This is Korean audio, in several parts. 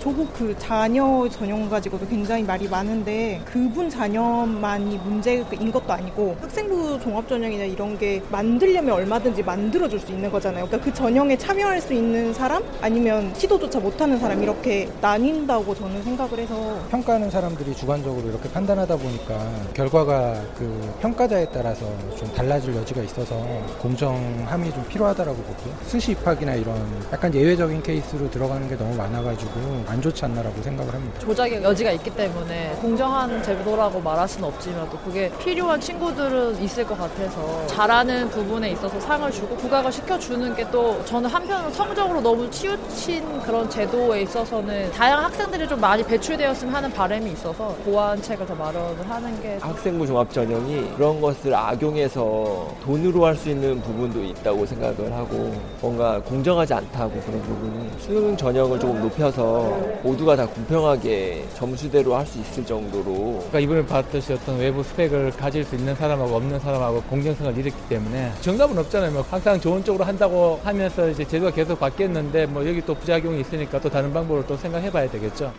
조국 그 자녀 전용 가지고도 굉장히 말이 많은데 그분 자녀만이 문제인 것도 아니고 학생부 종합 전형이나 이런 게 만들려면 얼마든지 만들어줄 수 있는 거잖아요. 그러니까 그 전형에 참여할 수 있는 사람 아니면 시도조차 못하는 사람 이렇게 나뉜다고 저는 생각을 해서 평가하는 사람들이 주관적으로 이렇게 판단하다 보니까 결과가 그 평가자에 따라서 좀 달라질 여지가 있어서 공정함이 좀 필요하다라고 보고요. 수시 입학이나 이런 약간 예외적인 케이스로 들어가는 게 너무 많아가지고 안 좋지 않나라고 생각을 합니다. 조작의 여지가 있기 때문에 공정한 제도라고 말할 수는 없지만 또 그게 필요한 친구들은 있을 것 같아서 잘하는 부분에 있어서 상을 주고 부각을 시켜주는 게 또 저는 한편으로 성적으로 너무 치우친 그런 제도에 있어서는 다양한 학생들이 좀 많이 배출되었으면 하는 바람이 있어서 보완책을 더 마련을 하는 게 학생부 종합 전형이 그런 것을 악용해서 돈으로 할 수 있는 부분도 있다고 생각을 하고 뭔가 공정하지 않다고 그런 부분이 수능 전형을 조금 높여서 모두가 다 공평하게 점수대로 할 수 있을 정도로 그러니까 이번에 봤듯이 어떤 외부 스펙을 가질 수 있는 사람하고 없는 사람하고 공정성을 잃었기 때문에 정답은 없잖아요. 뭐 항상 좋은 쪽으로 한다고 하면서 이제 제도가 계속 바뀌었는데 뭐 여기 또 부작용이 있으니까 또 다른 방법을 또 생각해 봐야 되겠죠.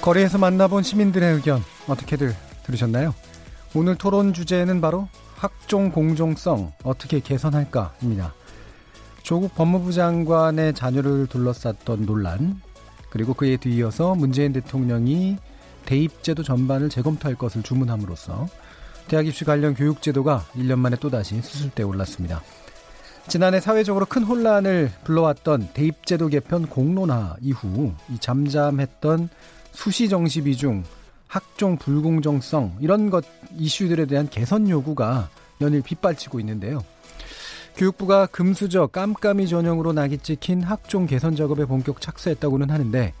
거리에서 만나본 시민들의 의견 어떻게들 들으셨나요? 오늘 토론 주제는 바로 학종 공정성 어떻게 개선할까입니다. 조국 법무부 장관의 자녀를 둘러쌌던 논란, 그리고 그에 뒤이어서 문재인 대통령이 대입제도 전반을 재검토할 것을 주문함으로써 대학 입시 관련 교육제도가 1년 만에 또다시 수술대에 올랐습니다. 지난해 사회적으로 큰 혼란을 불러왔던 대입제도 개편 공론화 이후 이 잠잠했던 수시 정시 비 중, 학종 불공정성 이런 것 이슈들에 대한 개선 요구가 연일 빗발치고 있는데요. 교육부가 금수저 깜깜이 전형으로 낙이 찍힌 학종 개선 작업에 본격 착수했다고는 하는데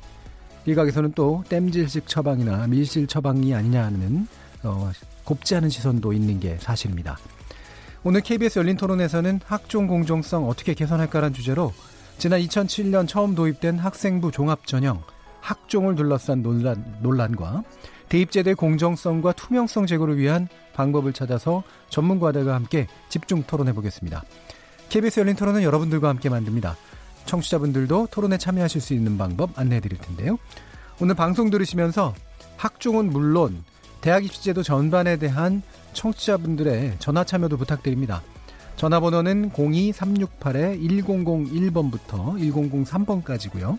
일각에서는 또 땜질식 처방이나 밀실 처방이 아니냐는 어, 곱지 않은 시선도 있는 게 사실입니다. 오늘 KBS 열린 토론에서는 학종 공정성 어떻게 개선할까라는 주제로 지난 2007년 처음 도입된 학생부 종합 전형 학종을 둘러싼 논란, 논란과 대입제도의 공정성과 투명성 제고를 위한 방법을 찾아서 전문가들과 함께 집중 토론해 보겠습니다. KBS 열린 토론은 여러분들과 함께 만듭니다. 청취자분들도 토론에 참여하실 수 있는 방법 안내해 드릴 텐데요. 오늘 방송 들으시면서 학종은 물론 대학 입시제도 전반에 대한 청취자분들의 전화 참여도 부탁드립니다. 전화번호는 02368-1001번부터 1003번까지고요.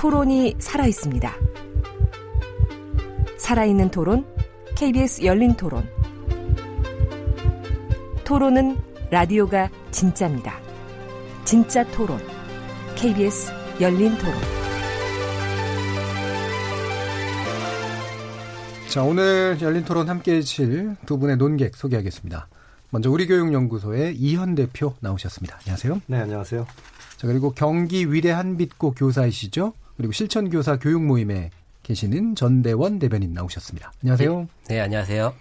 토론이 살아 있습니다. 살아있는 토론, KBS 열린 토론. 토론은 라디오가 진짜입니다. 진짜 토론, KBS 열린 토론. 자, 오늘 열린 토론 함께 해주실 두 분의 논객 소개하겠습니다. 먼저 우리교육연구소의 이현 대표 나오셨습니다. 안녕하세요. 네, 안녕하세요. 자, 그리고 경기 위례 한빛고 교사이시죠? 그리고 실천교사 교육 모임에 계시는 전대원 대변인 나오셨습니다. 안녕하세요. 네, 네, 안녕하세요.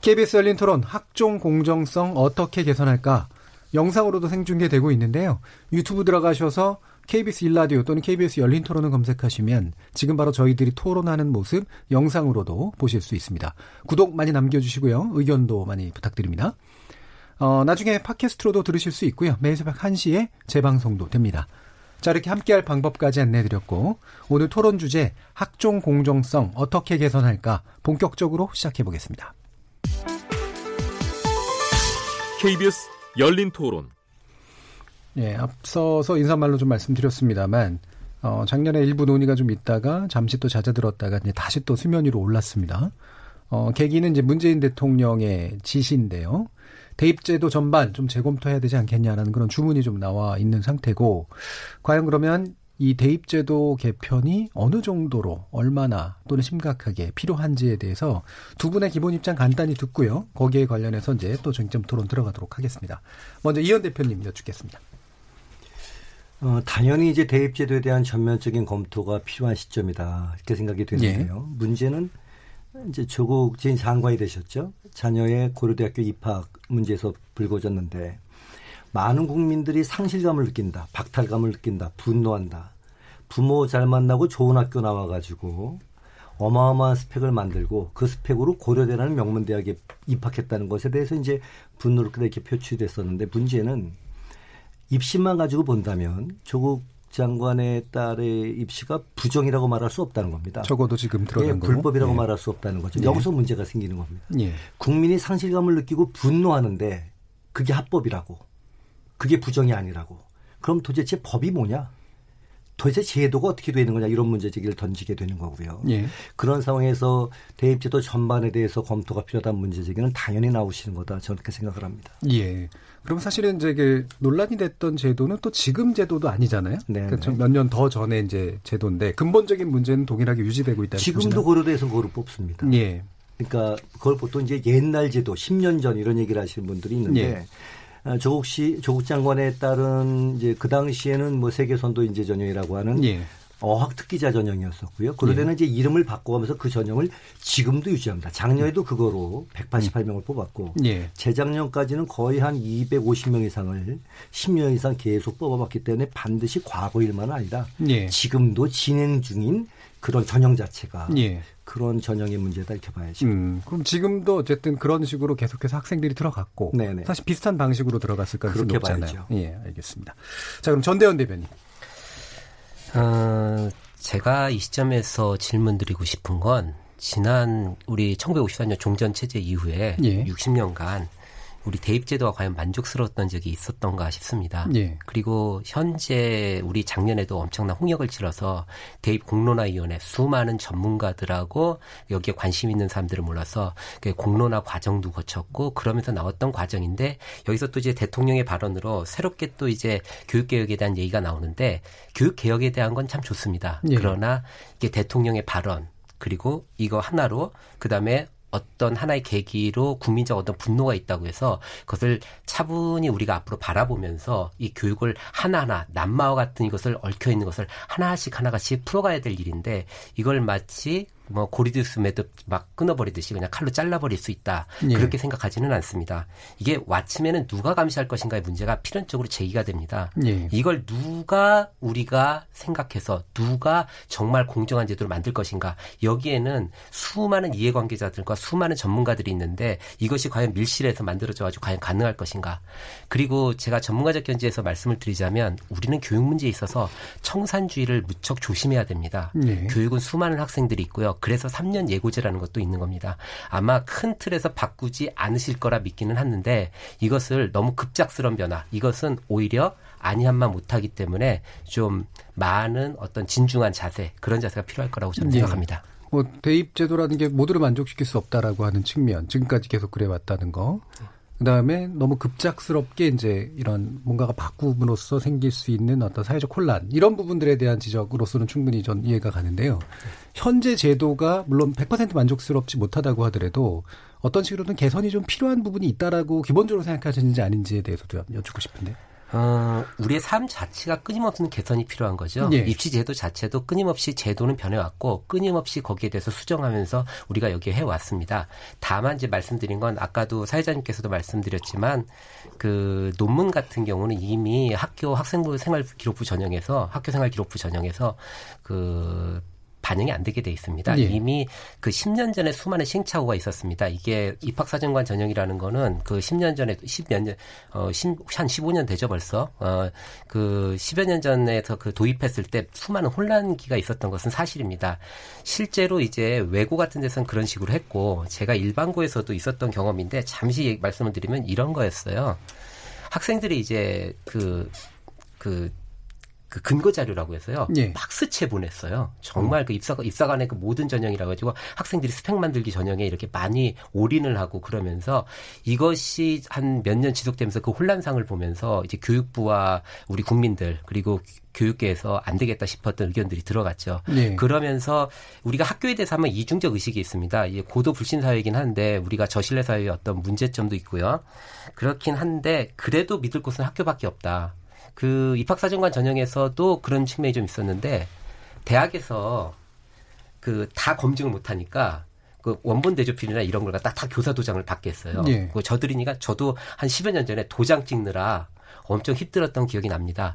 KBS 열린 토론 학종 공정성 어떻게 개선할까? 영상으로도 생중계되고 있는데요. 유튜브 들어가셔서 KBS 일라디오 또는 KBS 열린 토론을 검색하시면 지금 바로 저희들이 토론하는 모습 영상으로도 보실 수 있습니다. 구독 많이 남겨주시고요. 의견도 많이 부탁드립니다. 어, 나중에 팟캐스트로도 들으실 수 있고요. 매일 새벽 1시에 재방송도 됩니다. 자, 이렇게 함께할 방법까지 안내드렸고 오늘 토론 주제 학종 공정성 어떻게 개선할까 본격적으로 시작해 보겠습니다. KBS 열린 토론. 예, 앞서서 인사말로 좀 말씀드렸습니다만 어, 작년에 일부 논의가 좀 있다가 잠시 또 잦아들었다가 이제 다시 또 수면 위로 올랐습니다. 어, 계기는 이제 문재인 대통령의 지시인데요. 대입제도 전반 좀 재검토해야 되지 않겠냐라는 그런 주문이 좀 나와 있는 상태고 과연 그러면 이 대입제도 개편이 어느 정도로 얼마나 또는 심각하게 필요한지에 대해서 두 분의 기본 입장 간단히 듣고요. 거기에 관련해서 이제 또 정점 토론 들어가도록 하겠습니다. 먼저 이현 대표님 여쭙겠습니다. 어, 당연히 이제 대입제도에 대한 전면적인 검토가 필요한 시점이다 이렇게 생각이 되는데요. 예. 문제는 이제 조국 진 장관이 되셨죠. 자녀의 고려대학교 입학 문제에서 불거졌는데 많은 국민들이 상실감을 느낀다, 박탈감을 느낀다, 분노한다. 부모 잘 만나고 좋은 학교 나와가지고 어마어마한 스펙을 만들고 그 스펙으로 고려대라는 명문대학에 입학했다는 것에 대해서 이제 분노를 그렇게 표출됐었는데 문제는 입시만 가지고 본다면 조국 장관의 딸의 입시가 부정이라고 말할 수 없다는 겁니다. 적어도 지금 들어간 예, 불법이라고 예. 말할 수 없다는 거죠. 예. 여기서 문제가 생기는 겁니다. 예. 국민이 상실감을 느끼고 분노하는데 그게 합법이라고 그게 부정이 아니라고. 그럼 도대체 법이 뭐냐? 도대체 제도가 어떻게 되는 거냐 이런 문제 제기를 던지게 되는 거고요. 예. 그런 상황에서 대입제도 전반에 대해서 검토가 필요하다는 문제 제기는 당연히 나오시는 거다 저는 그렇게 생각을 합니다. 예. 그럼 사실은 이제 그 논란이 됐던 제도는 또 지금 제도도 아니잖아요. 네. 그러니까 몇년 더 전에 이제 제도인데 근본적인 문제는 동일하게 유지되고 있다. 지금도? 고려대에서 그거를 뽑습니다. 예. 그러니까 그걸 보통 이제 옛날 제도 10년 전 이런 얘기를 하시는 분들이 있는데 예. 어, 조국 씨, 조국 장관에 따른 이제 그 당시에는 뭐 세계 선도 인재 전형이라고 하는 예. 어학 특기자 전형이었었고요. 그러다는 예. 이제 이름을 바꿔가면서 그 전형을 지금도 유지합니다. 작년에도 그거로 188명을 뽑았고 예. 재작년까지는 거의 한 250명 이상을 10년 이상 계속 뽑아봤기 때문에 반드시 과거 일만은 아니라 예. 지금도 진행 중인 그런 전형 자체가 예. 그런 전형의 문제다 이렇게 봐야죠. 음, 그럼 지금도 어쨌든 그런 식으로 계속해서 학생들이 들어갔고 네네. 사실 비슷한 방식으로 들어갔을 가능성이 높잖아요. 예, 알겠습니다. 자, 그럼 전대현 대변인. 어, 제가 이 시점에서 질문 드리고 싶은 건 지난 우리 1954년 종전 체제 이후에 예. 60년간 우리 대입 제도가 과연 만족스러웠던 적이 있었던가 싶습니다. 예. 그리고 현재 우리 작년에도 엄청난 홍역을 치러서 대입 공론화위원회 수많은 전문가들하고 여기에 관심 있는 사람들을 몰라서 그 공론화 과정도 거쳤고 그러면서 나왔던 과정인데 여기서 또 이제 대통령의 발언으로 새롭게 또 이제 교육개혁에 대한 얘기가 나오는데 교육개혁에 대한 건 참 좋습니다. 예. 그러나 이게 대통령의 발언 그리고 이거 하나로 그다음에 어떤 하나의 계기로 국민적 어떤 분노가 있다고 해서 그것을 차분히 우리가 앞으로 바라보면서 이 교육을 하나하나 남마와 같은 이것을 얽혀 있는 것을 하나씩 하나같이 풀어가야 될 일인데 이걸 마치 뭐 고리드스매도 막 끊어버리듯이 그냥 칼로 잘라버릴 수 있다 예. 그렇게 생각하지는 않습니다. 이게 와치면은 누가 감시할 것인가의 문제가 필연적으로 제기가 됩니다. 예. 이걸 누가 우리가 생각해서 누가 정말 공정한 제도를 만들 것인가 여기에는 수많은 이해관계자들과 수많은 전문가들이 있는데 이것이 과연 밀실에서 만들어져 가지고 과연 가능할 것인가 그리고 제가 전문가적 견지에서 말씀을 드리자면 우리는 교육 문제에 있어서 청산주의를 무척 조심해야 됩니다. 예. 교육은 수많은 학생들이 있고요. 그래서 3년 예고제라는 것도 있는 겁니다. 아마 큰 틀에서 바꾸지 않으실 거라 믿기는 하는데 이것을 너무 급작스러운 변화, 이것은 오히려 아니한만 못하기 때문에 좀 많은 어떤 진중한 자세, 그런 자세가 필요할 거라고 저는 네. 생각합니다. 뭐 대입 제도라는 게 모두를 만족시킬 수 없다라고 하는 측면, 지금까지 계속 그래왔다는 거. 그다음에 너무 급작스럽게 이제 이런 뭔가가 바꿈으로써 생길 수 있는 어떤 사회적 혼란 이런 부분들에 대한 지적으로서는 충분히 전 이해가 가는데요. 현재 제도가 물론 100% 만족스럽지 못하다고 하더라도 어떤 식으로든 개선이 좀 필요한 부분이 있다라고 기본적으로 생각하시는지 아닌지에 대해서도 여쭙고 싶은데. 어, 우리의 삶 자체가 끊임없는 개선이 필요한 거죠. 예. 입시 제도 자체도 끊임없이 제도는 변해왔고 끊임없이 거기에 대해서 수정하면서 우리가 여기에 해왔습니다. 다만 이제 말씀드린 건 아까도 사회자님께서도 말씀드렸지만 그 논문 같은 경우는 이미 학교 학생부 생활 기록부 전형에서 학교 생활 기록부 전형에서 그 반영이 안 되게 돼 있습니다. 예. 이미 그 10년 전에 수많은 시행착오가 있었습니다. 이게 입학사정관 전형이라는 거는 그 10년 전에 10몇 년, 어, 10, 한 15년 되죠 벌써. 어, 그 10여 년 전에서 그 도입했을 때 수많은 혼란기가 있었던 것은 사실입니다. 실제로 이제 외고 같은 데서는 그런 식으로 했고 제가 일반고에서도 있었던 경험인데 잠시 말씀을 드리면 이런 거였어요. 학생들이 이제 그, 그 그 근거 자료라고 해서요. 예. 박스채 보냈어요. 정말 음. 그 입사 입사관의 그 모든 전형이라 가지고 학생들이 스펙 만들기 전형에 이렇게 많이 올인을 하고 그러면서 이것이 한 몇 년 지속되면서 그 혼란상을 보면서 이제 교육부와 우리 국민들 그리고 교육계에서 안 되겠다 싶었던 의견들이 들어갔죠. 네. 그러면서 우리가 학교에 대해서 하면 이중적 의식이 있습니다. 이게 고도 불신 사회이긴 한데 우리가 저신뢰 사회의 어떤 문제점도 있고요. 그렇긴 한데 그래도 믿을 곳은 학교밖에 없다. 그 입학사정관 전형에서도 그런 측면이 좀 있었는데 대학에서 그 다 검증을 못하니까 그 원본 대조필이나 이런 걸 갖다 다 교사 도장을 받겠어요. 예. 그 저들이니까 저도 한 10여 년 전에 도장 찍느라 엄청 힘들었던 기억이 납니다.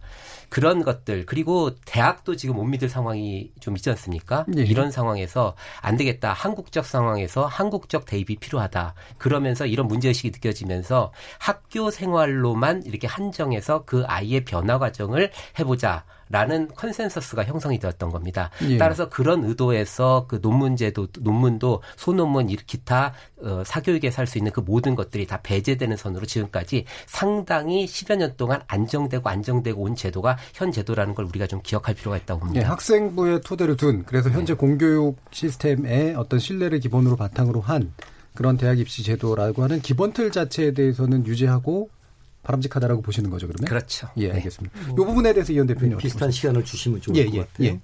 그런 것들 그리고 대학도 지금 못 믿을 상황이 좀 있지 않습니까? 네. 이런 상황에서 안 되겠다. 한국적 상황에서 한국적 대입이 필요하다. 그러면서 이런 문제 의식이 느껴지면서 학교 생활로만 이렇게 한정해서 그 아이의 변화 과정을 해보자. 라는 consensus가 형성이 되었던 겁니다. 예. 따라서 그런 의도에서 그 논문제도 논문도 소논문 기타 어, 사교육에 살수 있는 그 모든 것들이 다 배제되는 선으로 지금까지 상당히 10여 년 동안 안정되고 안정되고 온 제도가 현 제도라는 걸 우리가 좀 기억할 필요가 있다고 봅니다. 예, 학생부의 토대로 둔 그래서 현재 네. 공교육 시스템의 어떤 신뢰를 기본으로 바탕으로 한 그런 대학 입시 제도라고 하는 기본 틀 자체에 대해서는 유지하고 바람직하다라고 보시는 거죠, 그러면? 그렇죠. 예, 네. 알겠습니다. 이 부분에 대해서 이현 대표님 비슷한 시간을 주시면 좋을 예, 것 예, 같아요. 예.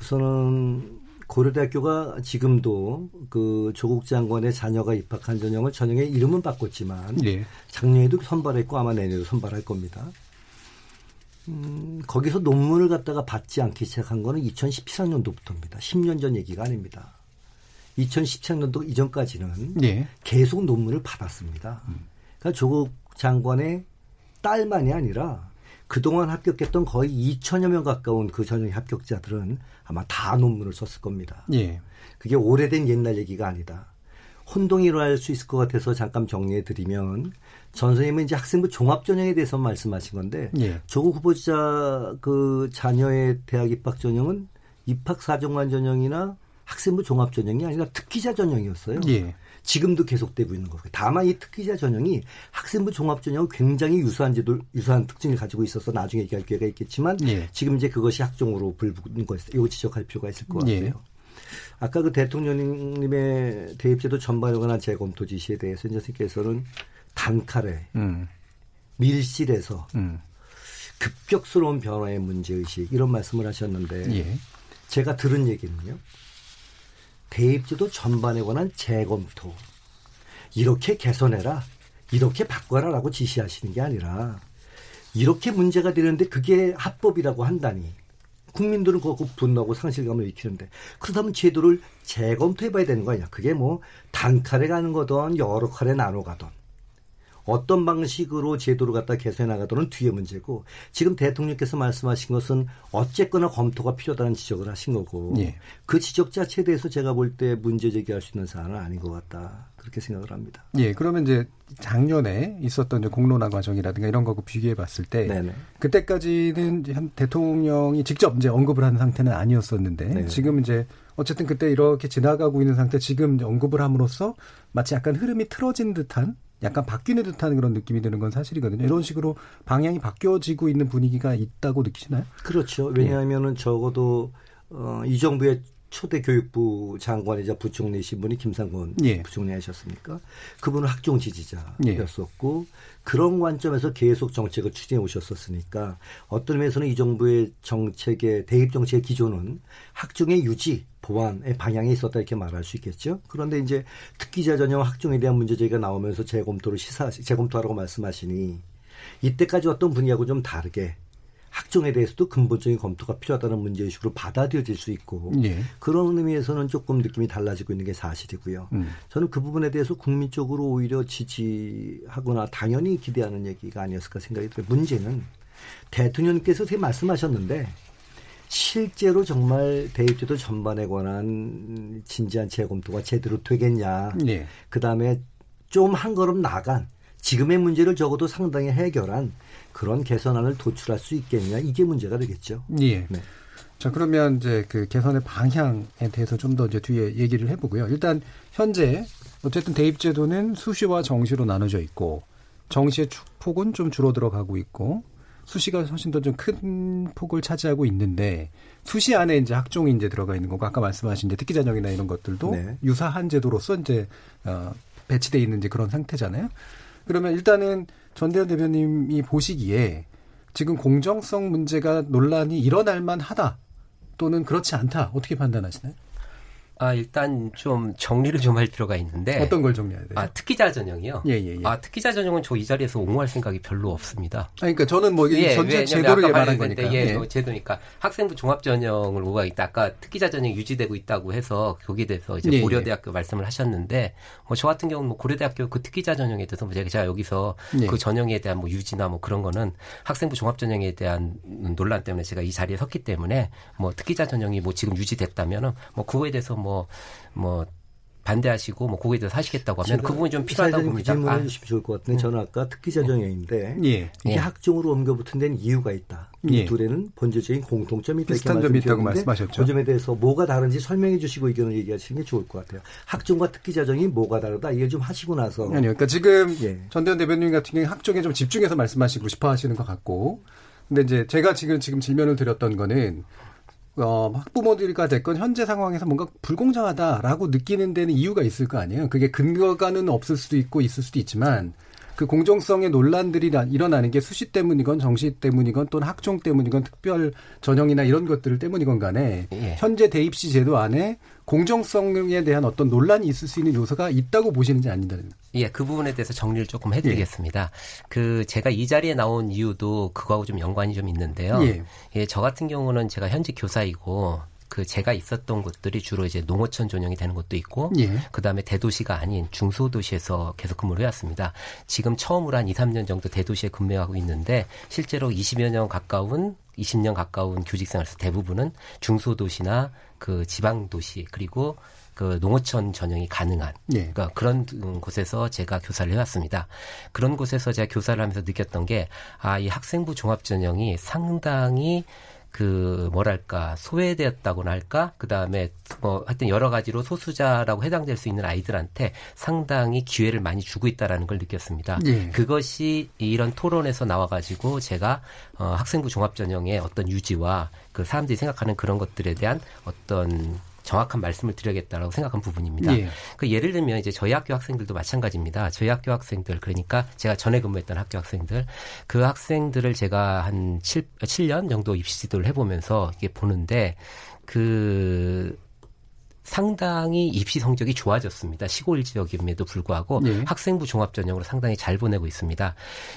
우선은 고려대학교가 지금도 그 조국 장관의 자녀가 입학한 전형을 전형의 이름은 바꿨지만 예. 작년에도 선발했고 아마 내년에도 선발할 겁니다. 음, 거기서 논문을 갖다가 받지 않기 시작한 거는 2013년도부터입니다. 10년 전 얘기가 아닙니다. 2017년도 이전까지는 예. 계속 논문을 받았습니다. 음. 그러니까 조국 장관의 딸만이 아니라 그동안 합격했던 거의 2천여 명 가까운 그 전형 합격자들은 아마 다 논문을 썼을 겁니다. 예. 그게 오래된 옛날 얘기가 아니다. 혼동이 일어날 수 있을 것 같아서 잠깐 정리해 드리면 전 선생님은 이제 학생부 종합전형에 대해서 말씀하신 건데 예. 조국 후보자 그 자녀의 대학 입학 전형은 입학 사정관 전형이나 학생부 종합 전형이 아니라 특기자 전형이었어요. 예. 지금도 계속되고 있는 거고요. 다만 이 특기자 전형이 학생부 종합 전형은 굉장히 유사한 제도, 유사한 특징을 가지고 있어서 나중에 얘기할 기회가 있겠지만 예. 지금 이제 그것이 학종으로 불붙는 것, 이거 지적할 필요가 있을 것 같아요. 예. 아까 그 대통령님의 대입제도 전반에 관한 재검토 지시에 대해서 이제 선생님께서는 단칼에 음. 밀실에서 음. 급격스러운 변화의 문제 의식 이런 말씀을 하셨는데 예. 제가 들은 얘기는요. 대입제도 전반에 관한 재검토 이렇게 개선해라 이렇게 바꿔라라고 지시하시는 게 아니라 이렇게 문제가 되는데 그게 합법이라고 한다니 국민들은 그거 분노하고 상실감을 익히는데 그렇다면 제도를 재검토해봐야 되는 거 아니야 그게 뭐 단칼에 가는 거든 여러 칼에 나눠 가든 어떤 방식으로 제도를 갖다 개선해 나가도는 뒤의 문제고 지금 대통령께서 말씀하신 것은 어쨌거나 검토가 필요하다는 지적을 하신 거고 예. 그 지적 자체에 대해서 제가 볼 때 문제 제기할 수 있는 사안은 아닌 것 같다 그렇게 생각을 합니다. 예, 그러면 이제 작년에 있었던 공론화 과정이라든가 이런 거하고 비교해 봤을 때 네네. 그때까지는 대통령이 직접 이제 언급을 한 상태는 아니었었는데 네네. 지금 이제 어쨌든 그때 이렇게 지나가고 있는 상태 지금 언급을 함으로써 마치 약간 흐름이 틀어진 듯한 약간 바뀌는 듯한 그런 느낌이 드는 건 사실이거든요. 이런 식으로 방향이 바뀌어지고 있는 분위기가 있다고 느끼시나요? 그렇죠. 왜냐하면은 적어도 어, 이 정부의 초대 교육부 장관이자 부총리신 분이 김상곤 예. 부총리 하셨습니까? 그분은 학종 지지자였었고 예. 그런 관점에서 계속 정책을 추진해 오셨었으니까 어떤 면에서는 이 정부의 정책의 대입 정책의 기조는 학종의 유지 보완의 방향에 있었다 이렇게 말할 수 있겠죠. 그런데 이제 특기자 전형 학종에 대한 문제 제기가 나오면서 재검토를 시사 재검토하라고 말씀하시니 이때까지 어떤 분위기하고 좀 다르게 학종에 대해서도 근본적인 검토가 필요하다는 문제의식으로 받아들여질 수 있고 예. 그런 의미에서는 조금 느낌이 달라지고 있는 게 사실이고요. 음. 저는 그 부분에 대해서 국민적으로 오히려 지지하거나 당연히 기대하는 얘기가 아니었을까 생각이 들어요. 문제는 대통령께서 제 말씀하셨는데 실제로 정말 대입제도 전반에 관한 진지한 재검토가 제대로 되겠냐. 네. 그 다음에 좀 한 걸음 나간 지금의 문제를 적어도 상당히 해결한 그런 개선안을 도출할 수 있겠냐 이게 문제가 되겠죠. 예. 네. 자 그러면 이제 그 개선의 방향에 대해서 좀 더 이제 뒤에 얘기를 해보고요. 일단 현재 어쨌든 대입제도는 수시와 정시로 나눠져 있고 정시의 축폭은 좀 줄어들어 가고 있고 수시가 훨씬 더 좀 큰 폭을 차지하고 있는데 수시 안에 이제 학종이 이제 들어가 있는 거고 아까 말씀하신 이제 특기 자정이나 이런 것들도 네. 유사한 제도로서 이제 어 배치돼 있는 이제 그런 상태잖아요. 그러면 일단은 전대현 대변님이 보시기에 지금 공정성 문제가 논란이 일어날 만하다 또는 그렇지 않다 어떻게 판단하시나요? 아, 일단 좀 정리를 좀 할 필요가 있는데. 어떤 걸 정리해야 돼요? 아, 특기자 전형이요? 예, 예, 예. 아, 특기자 전형은 저 이 자리에서 옹호할 생각이 별로 없습니다. 아, 그러니까 저는 뭐, 예, 전체 제도를 말한 거니까. 예, 예. 뭐 제도니까. 학생부 종합 전형을 오가 있다. 아까 특기자 전형이 유지되고 있다고 해서 거기에 대해서 이제 예, 예. 고려대학교 말씀을 하셨는데, 뭐 저 같은 경우는 뭐 고려대학교 그 특기자 전형에 대해서 뭐 제가 여기서 예. 그 전형에 대한 뭐 유지나 뭐 그런 거는 학생부 종합 전형에 대한 논란 때문에 제가 이 자리에 섰기 때문에 뭐 특기자 전형이 뭐 지금 유지됐다면은 뭐 그거에 대해서 뭐뭐 반대하시고 뭐 대해서 하시겠다고 하면 그 부분이 좀 필요하다고 봅니다. 질문해 아. 주시면 좋을 것 같은데 음. 저는 아까 특기자 정형인데 예. 이게 예. 학종으로 옮겨 붙은 데는 이유가 있다. 이 예. 둘에는 본질적인 공통점이 있다. 비슷한 점이 있다고 말씀하셨죠. 그 점에 대해서 뭐가 다른지 설명해 주시고 의견을 얘기하시는 게 좋을 것 같아요. 학종과 특기자 정이 뭐가 다르다 이걸 좀 하시고 나서 아니요. 그러니까 지금 예. 전대현 대변인 같은 경우 학종에 좀 집중해서 말씀하시고 싶어 하시는 것 같고 근데 이제 제가 지금 지금 질문을 드렸던 거는 어, 학부모들과 됐건 현재 상황에서 뭔가 불공정하다라고 느끼는 데는 이유가 있을 거 아니에요. 그게 근거가는 없을 수도 있고 있을 수도 있지만 그 공정성의 논란들이 일어나는 게 수시 때문이건 정시 때문이건 또는 학종 때문이건 특별 전형이나 이런 것들 때문이건 간에 예. 현재 대입시 제도 안에 공정성에 대한 어떤 논란이 있을 수 있는 요소가 있다고 보시는지 아닌다는 예, 그 부분에 대해서 정리를 조금 해드리겠습니다. 예. 그 제가 이 자리에 나온 이유도 그거하고 좀 연관이 좀 있는데요. 예. 예, 저 같은 경우는 제가 현직 교사이고 그 제가 있었던 곳들이 주로 이제 농어촌 전형이 되는 곳도 있고 예. 그다음에 대도시가 아닌 중소도시에서 계속 근무를 해왔습니다. 지금 처음으로 한 2, 3년 정도 대도시에 근무하고 있는데 실제로 20여 년 가까운 20년 가까운 교직 생활에서 대부분은 중소도시나 그 지방 도시 그리고 그 농어촌 전형이 가능한 예. 그러니까 그런 곳에서 제가 교사를 해왔습니다. 그런 곳에서 제가 교사를 하면서 느꼈던 게 아 이 학생부 종합 전형이 상당히 그 뭐랄까 소외되었다고나 할까 그 다음에 뭐 하여튼 여러 가지로 소수자라고 해당될 수 있는 아이들한테 상당히 기회를 많이 주고 있다라는 걸 느꼈습니다. 예. 그것이 이런 토론에서 나와가지고 제가 어, 학생부 종합전형의 어떤 유지와 그 사람들이 생각하는 그런 것들에 대한 어떤 정확한 말씀을 드려야겠다라고 생각한 부분입니다. 예. 그 예를 들면 이제 저희 학교 학생들도 마찬가지입니다. 저희 학교 학생들 그러니까 제가 전에 근무했던 학교 학생들 그 학생들을 제가 한 7, 7년 정도 입시 지도를 해보면서 이게 보는데 그 상당히 입시 성적이 좋아졌습니다. 시골 지역임에도 불구하고 네. 학생부 종합 전형으로 상당히 잘 보내고 있습니다.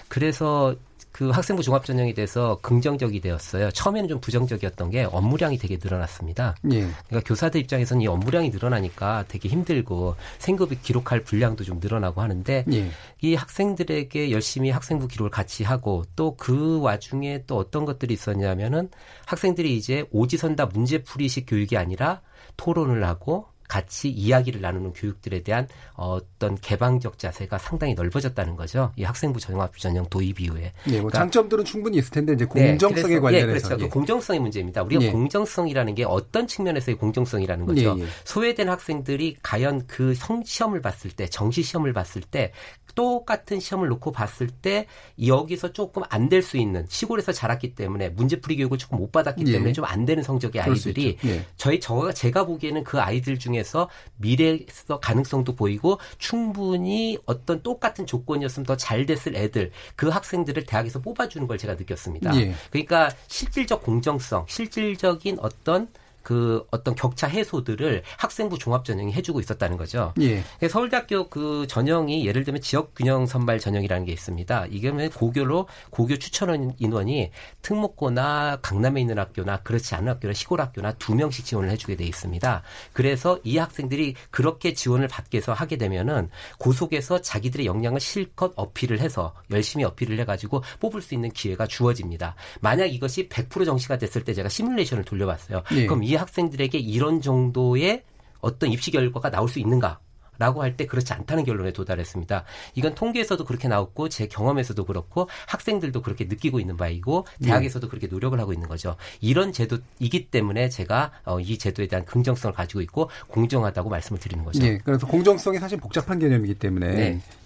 그래서 그 학생부 종합 전형에 대해서 긍정적이 되었어요. 처음에는 좀 부정적이었던 게 업무량이 되게 늘어났습니다. 예. 그러니까 교사들 입장에서는 이 업무량이 늘어나니까 되게 힘들고 생급이 기록할 분량도 좀 늘어나고 하는데 예. 이 학생들에게 열심히 학생부 기록을 같이 하고 또 그 와중에 또 어떤 것들이 있었냐면은 학생들이 이제 오지선다 문제풀이식 교육이 아니라 토론을 하고 같이 이야기를 나누는 교육들에 대한 어떤 개방적 자세가 상당히 넓어졌다는 거죠. 이 학생부 전형합 전형 도입 이후에. 네, 뭐 그러니까, 장점들은 충분히 있을 텐데 이제 공정성에 네, 관련해서. 예, 그렇죠. 예. 그 공정성의 문제입니다. 우리가 예. 공정성이라는 게 어떤 측면에서의 공정성이라는 거죠. 예, 예. 소외된 학생들이 과연 그 성 시험을 봤을 때, 정시 시험을 봤을 때 똑같은 시험을 놓고 봤을 때 여기서 조금 안 될 수 있는 시골에서 자랐기 때문에 문제풀이 교육을 조금 못 받았기 때문에 좀 안 되는 성적의 아이들이 저희 저가 제가 보기에는 그 아이들 중에 중에서 미래에서 가능성도 보이고 충분히 어떤 똑같은 조건이었으면 더 잘 됐을 애들 그 학생들을 대학에서 뽑아주는 걸 제가 느꼈습니다. 예. 그러니까 실질적 공정성, 실질적인 어떤 그 어떤 격차 해소들을 학생부 종합 전형이 해주고 있었다는 거죠. 예. 서울대학교 그 전형이 예를 들면 지역 균형 선발 전형이라는 게 있습니다. 이게 고교로 고교 추천 인원이 특목고나 강남에 있는 학교나 그렇지 않은 학교나 시골 학교나 두 명씩 지원을 해주게 돼 있습니다. 그래서 이 학생들이 그렇게 지원을 받게 해서 하게 되면은 고속에서 자기들의 역량을 실컷 어필을 해서 열심히 어필을 해가지고 뽑을 수 있는 기회가 주어집니다. 만약 이것이 100% 정시가 됐을 때 제가 시뮬레이션을 돌려봤어요. 예. 그럼 이 학생들에게 이런 정도의 어떤 입시 결과가 나올 수 있는가? 라고 할 때 그렇지 않다는 결론에 도달했습니다. 이건 통계에서도 그렇게 나왔고 제 경험에서도 그렇고 학생들도 그렇게 느끼고 있는 바이고 네. 대학에서도 네. 그렇게 노력을 하고 있는 거죠. 이런 제도이기 때문에 제가 어, 이 제도에 대한 긍정성을 가지고 있고 공정하다고 말씀을 드리는 거죠. 네, 그래서 공정성이 사실 복잡한 개념이기 때문에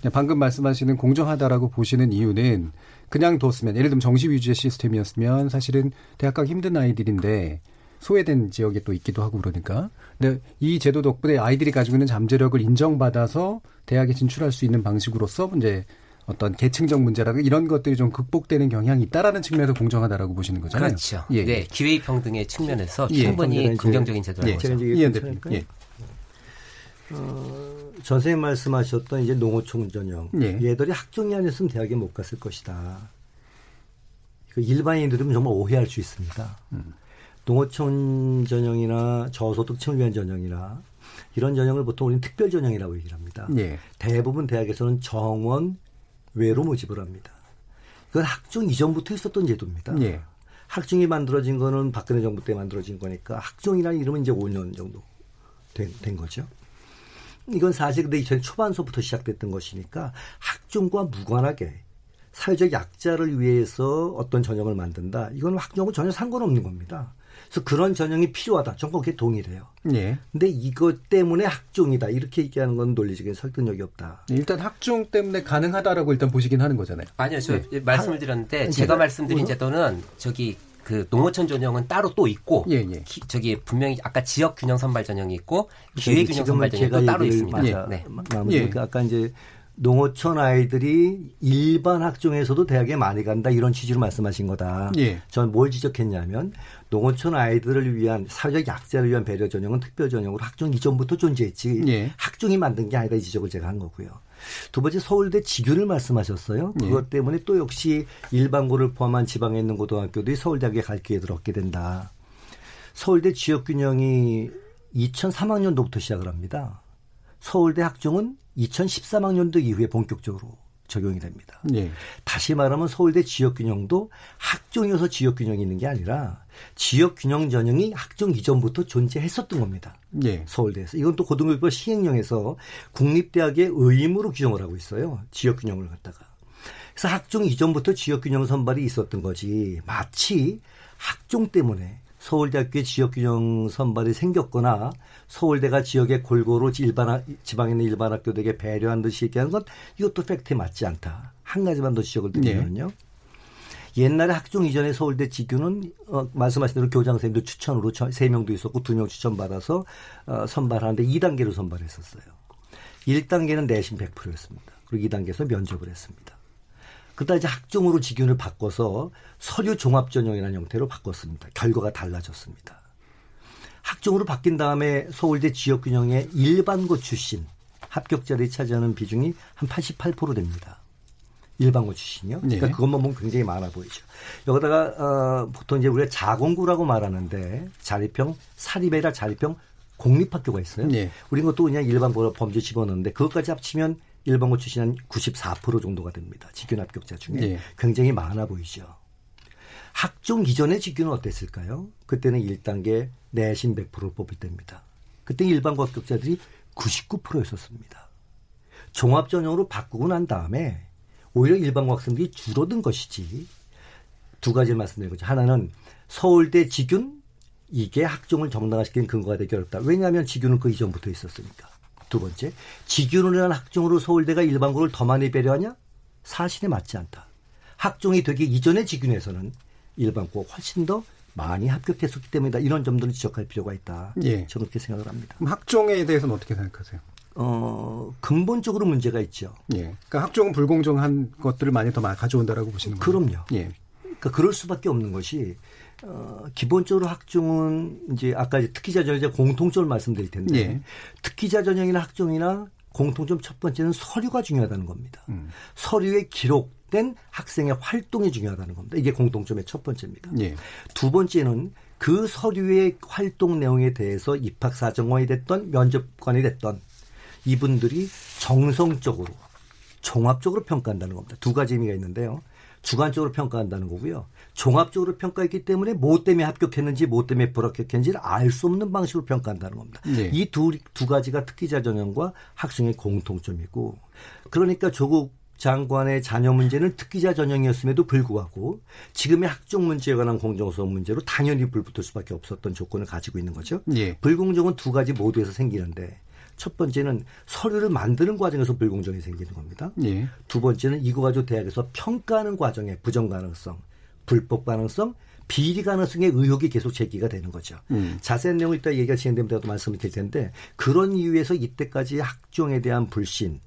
네. 방금 말씀하시는 공정하다라고 보시는 이유는 그냥 뒀으면 예를 들면 정시 위주의 시스템이었으면 사실은 대학 가기 힘든 아이들인데 소외된 지역에 또 있기도 하고 그러니까. 근데 이 제도 덕분에 아이들이 가지고 있는 잠재력을 인정받아서 대학에 진출할 수 있는 방식으로서 이제 어떤 계층적 문제라든가 이런 것들이 좀 극복되는 경향이 있다라는 측면에서 공정하다라고 보시는 거잖아요. 그렇죠. 예, 네, 기회 평등의 측면에서 예. 충분히 긍정적인 제도라고 예. 보죠. 이현 대표님. 예. 어, 전생님 말씀하셨던 이제 농어촌 전형 예. 얘들이 학종이 아니었으면 대학에 못 갔을 것이다. 그 일반인들은 정말 오해할 수 있습니다. 음. 농어촌 전형이나 저소득층을 위한 전형이나 이런 전형을 보통 우리는 특별 전형이라고 얘기를 합니다. 예. 대부분 대학에서는 정원 외로 모집을 합니다. 그건 학종 이전부터 있었던 제도입니다. 예. 학종이 만들어진 거는 박근혜 정부 때 만들어진 거니까 학종이라는 이름은 이제 5년 정도 된, 된 거죠. 이건 사실 근데 2000년 초반서부터 시작됐던 것이니까 학종과 무관하게 사회적 약자를 위해서 어떤 전형을 만든다. 이건 학종하고 전혀 상관없는 겁니다. 그래서 그런 전형이 필요하다. 전부 그게 동일해요. 예. 근데 이것 때문에 학종이다. 이렇게 얘기하는 건 논리적인 설득력이 없다. 일단 학종 때문에 가능하다라고 일단 보시긴 하는 거잖아요. 아니요. 저 예. 말씀을 드렸는데 제가 말씀드린 제도는 저기 그 농어촌 전형은 따로 또 있고 예, 예. 기, 저기 분명히 아까 지역 균형 선발 전형이 있고 기회 균형 선발 전형이 또 따로 있습니다. 예. 네. 예. 아까 이제 농어촌 아이들이 일반 학종에서도 대학에 많이 간다 이런 취지로 말씀하신 거다. 예. 전뭘 지적했냐면 농어촌 아이들을 위한 사회적 약자를 위한 배려 전형은 특별 전형으로 학종 이전부터 존재했지 예. 학종이 만든 게 아니다 이 지적을 제가 한 거고요. 두 번째 서울대 지교를 말씀하셨어요. 예. 그것 때문에 또 역시 일반고를 포함한 지방에 있는 고등학교들이 서울대학에 갈 기회를 얻게 된다. 서울대 지역균형이 2003학년도부터 시작을 합니다. 서울대 학종은 2013학년도 이후에 본격적으로 적용이 됩니다. 예. 다시 말하면 서울대 지역균형도 학종이어서 지역균형이 있는 게 아니라 지역균형 전형이 학종 이전부터 존재했었던 겁니다. 예. 서울대에서. 이건 또 고등교육법 시행령에서 국립대학의 의무로 규정을 하고 있어요. 지역균형을 갖다가. 그래서 학종 이전부터 지역균형 선발이 있었던 거지. 마치 학종 때문에 서울대학교의 지역균형 선발이 생겼거나 서울대가 지역의 골고루 일반 지방에 있는 일반 학교들에게 배려한 듯이 얘기하는 건 이것도 팩트에 맞지 않다. 한 가지만 더 지적을 드리면요. 네. 옛날에 학종 이전에 서울대 지교는 어, 말씀하신 대로 교장 선생님도 추천으로 세 명도 있었고 두 명 추천 받아서 어, 선발하는데 2단계로 선발했었어요. 1단계는 내신 100%였습니다. 그리고 2단계에서 면접을 했습니다. 이제 학종으로 지균을 바꿔서 서류 종합 전형이라는 형태로 바꿨습니다. 결과가 달라졌습니다. 학종으로 바뀐 다음에 서울대 지역균형의 일반고 출신 합격자들이 차지하는 비중이 한 88% 됩니다. 일반고 출신이요. 그러니까 네. 그것만 보면 굉장히 많아 보이죠. 여기다가 어, 보통 이제 우리가 자공구라고 말하는데 자립형, 사립이라 자립형 공립학교가 있어요. 네. 우리 것도 그냥 일반고 범죄 집어넣는데 그것까지 합치면 일반고 출신 한 94% 정도가 됩니다. 직균 합격자 중에 네. 굉장히 많아 보이죠. 학종 이전의 직균은 어땠을까요? 그때는 1단계 내신 100%를 뽑을 때입니다. 그때 일반고 합격자들이 99%였었습니다. 종합 전형으로 바꾸고 난 다음에 오히려 일반고 학생들이 줄어든 것이지 두 가지를 말씀드린 거죠. 하나는 서울대 직균 이게 학종을 정당화시키는 근거가 되기 어렵다. 왜냐하면 직균은 그 이전부터 있었으니까. 두 번째, 한 학종으로 서울대가 일반고를 더 많이 배려하냐? 사실에 맞지 않다. 학종이 되기 이전의 직윤에서는 일반고 훨씬 더 많이 합격했었기 때문이다. 이런 점들을 지적할 필요가 있다. 예. 저는 그렇게 생각을 합니다. 그럼 학종에 대해서는 어떻게 생각하세요? 어, 근본적으로 문제가 있죠. 예. 그러니까 학종은 불공정한 것들을 많이 더 가져온다라고 보시는 거예요. 그럼요. 예. 그러니까 그럴 수밖에 없는 것이 어, 기본적으로 학종은 이제 아까 이제 특기자 전형제 공통점을 말씀드릴 텐데 예. 특기자 전형이나 학종이나 공통점 첫 번째는 서류가 중요하다는 겁니다. 음. 서류에 기록된 학생의 활동이 중요하다는 겁니다. 이게 공통점의 첫 번째입니다. 예. 두 번째는 그 서류의 활동 내용에 대해서 입학 사정관이 됐던 면접관이 됐던 이분들이 정성적으로 종합적으로 평가한다는 겁니다. 두 가지 의미가 있는데요. 주관적으로 평가한다는 거고요. 종합적으로 평가했기 때문에 뭐 때문에 합격했는지 뭐 때문에 불합격했는지를 알 수 없는 방식으로 평가한다는 겁니다. 네. 이두 두 가지가 특기자 전형과 학생의 공통점이고 그러니까 조국 장관의 자녀 문제는 특기자 전형이었음에도 불구하고 지금의 학종 문제에 관한 공정성 문제로 당연히 불붙을 수밖에 없었던 조건을 가지고 있는 거죠. 예. 불공정은 두 가지 모두에서 생기는데 첫 번째는 서류를 만드는 과정에서 불공정이 생기는 겁니다. 예. 두 번째는 이거 가지고 대학에서 평가하는 과정에 부정 가능성, 불법 가능성, 비리 가능성의 의혹이 계속 제기가 되는 거죠. 음. 자세한 내용을 이따 얘기가 진행되면 또 말씀을 드릴 텐데 그런 이유에서 이때까지 학종에 대한 불신,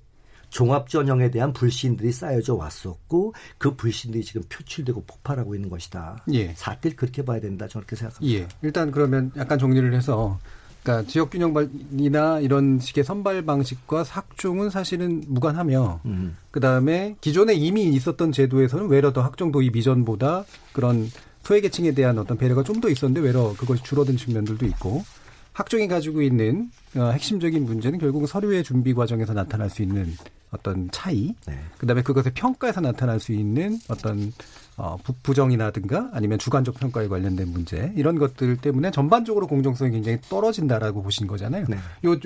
종합전형에 대한 불신들이 쌓여져 왔었고 그 불신들이 지금 표출되고 폭발하고 있는 것이다. 예. 사실 그렇게 봐야 된다. 저는 그렇게 생각합니다. 예. 일단 그러면 약간 정리를 해서 그러니까 지역 균형이나 이런 식의 선발 방식과 학종은 사실은 무관하며 음. 그다음에 기존에 이미 있었던 제도에서는 외려 더 학종 도입 이전보다 그런 소외계층에 대한 어떤 배려가 좀 더 있었는데 외려 그것이 줄어든 측면들도 있고 학종이 가지고 있는 어, 핵심적인 문제는 결국 서류의 준비 과정에서 나타날 수 있는 어떤 차이, 네. 그다음에 그것의 평가에서 나타날 수 있는 어떤 어, 부, 정이라든가 아니면 주관적 평가에 관련된 문제 이런 것들 때문에 전반적으로 공정성이 굉장히 떨어진다라고 보신 거잖아요. 네. 요요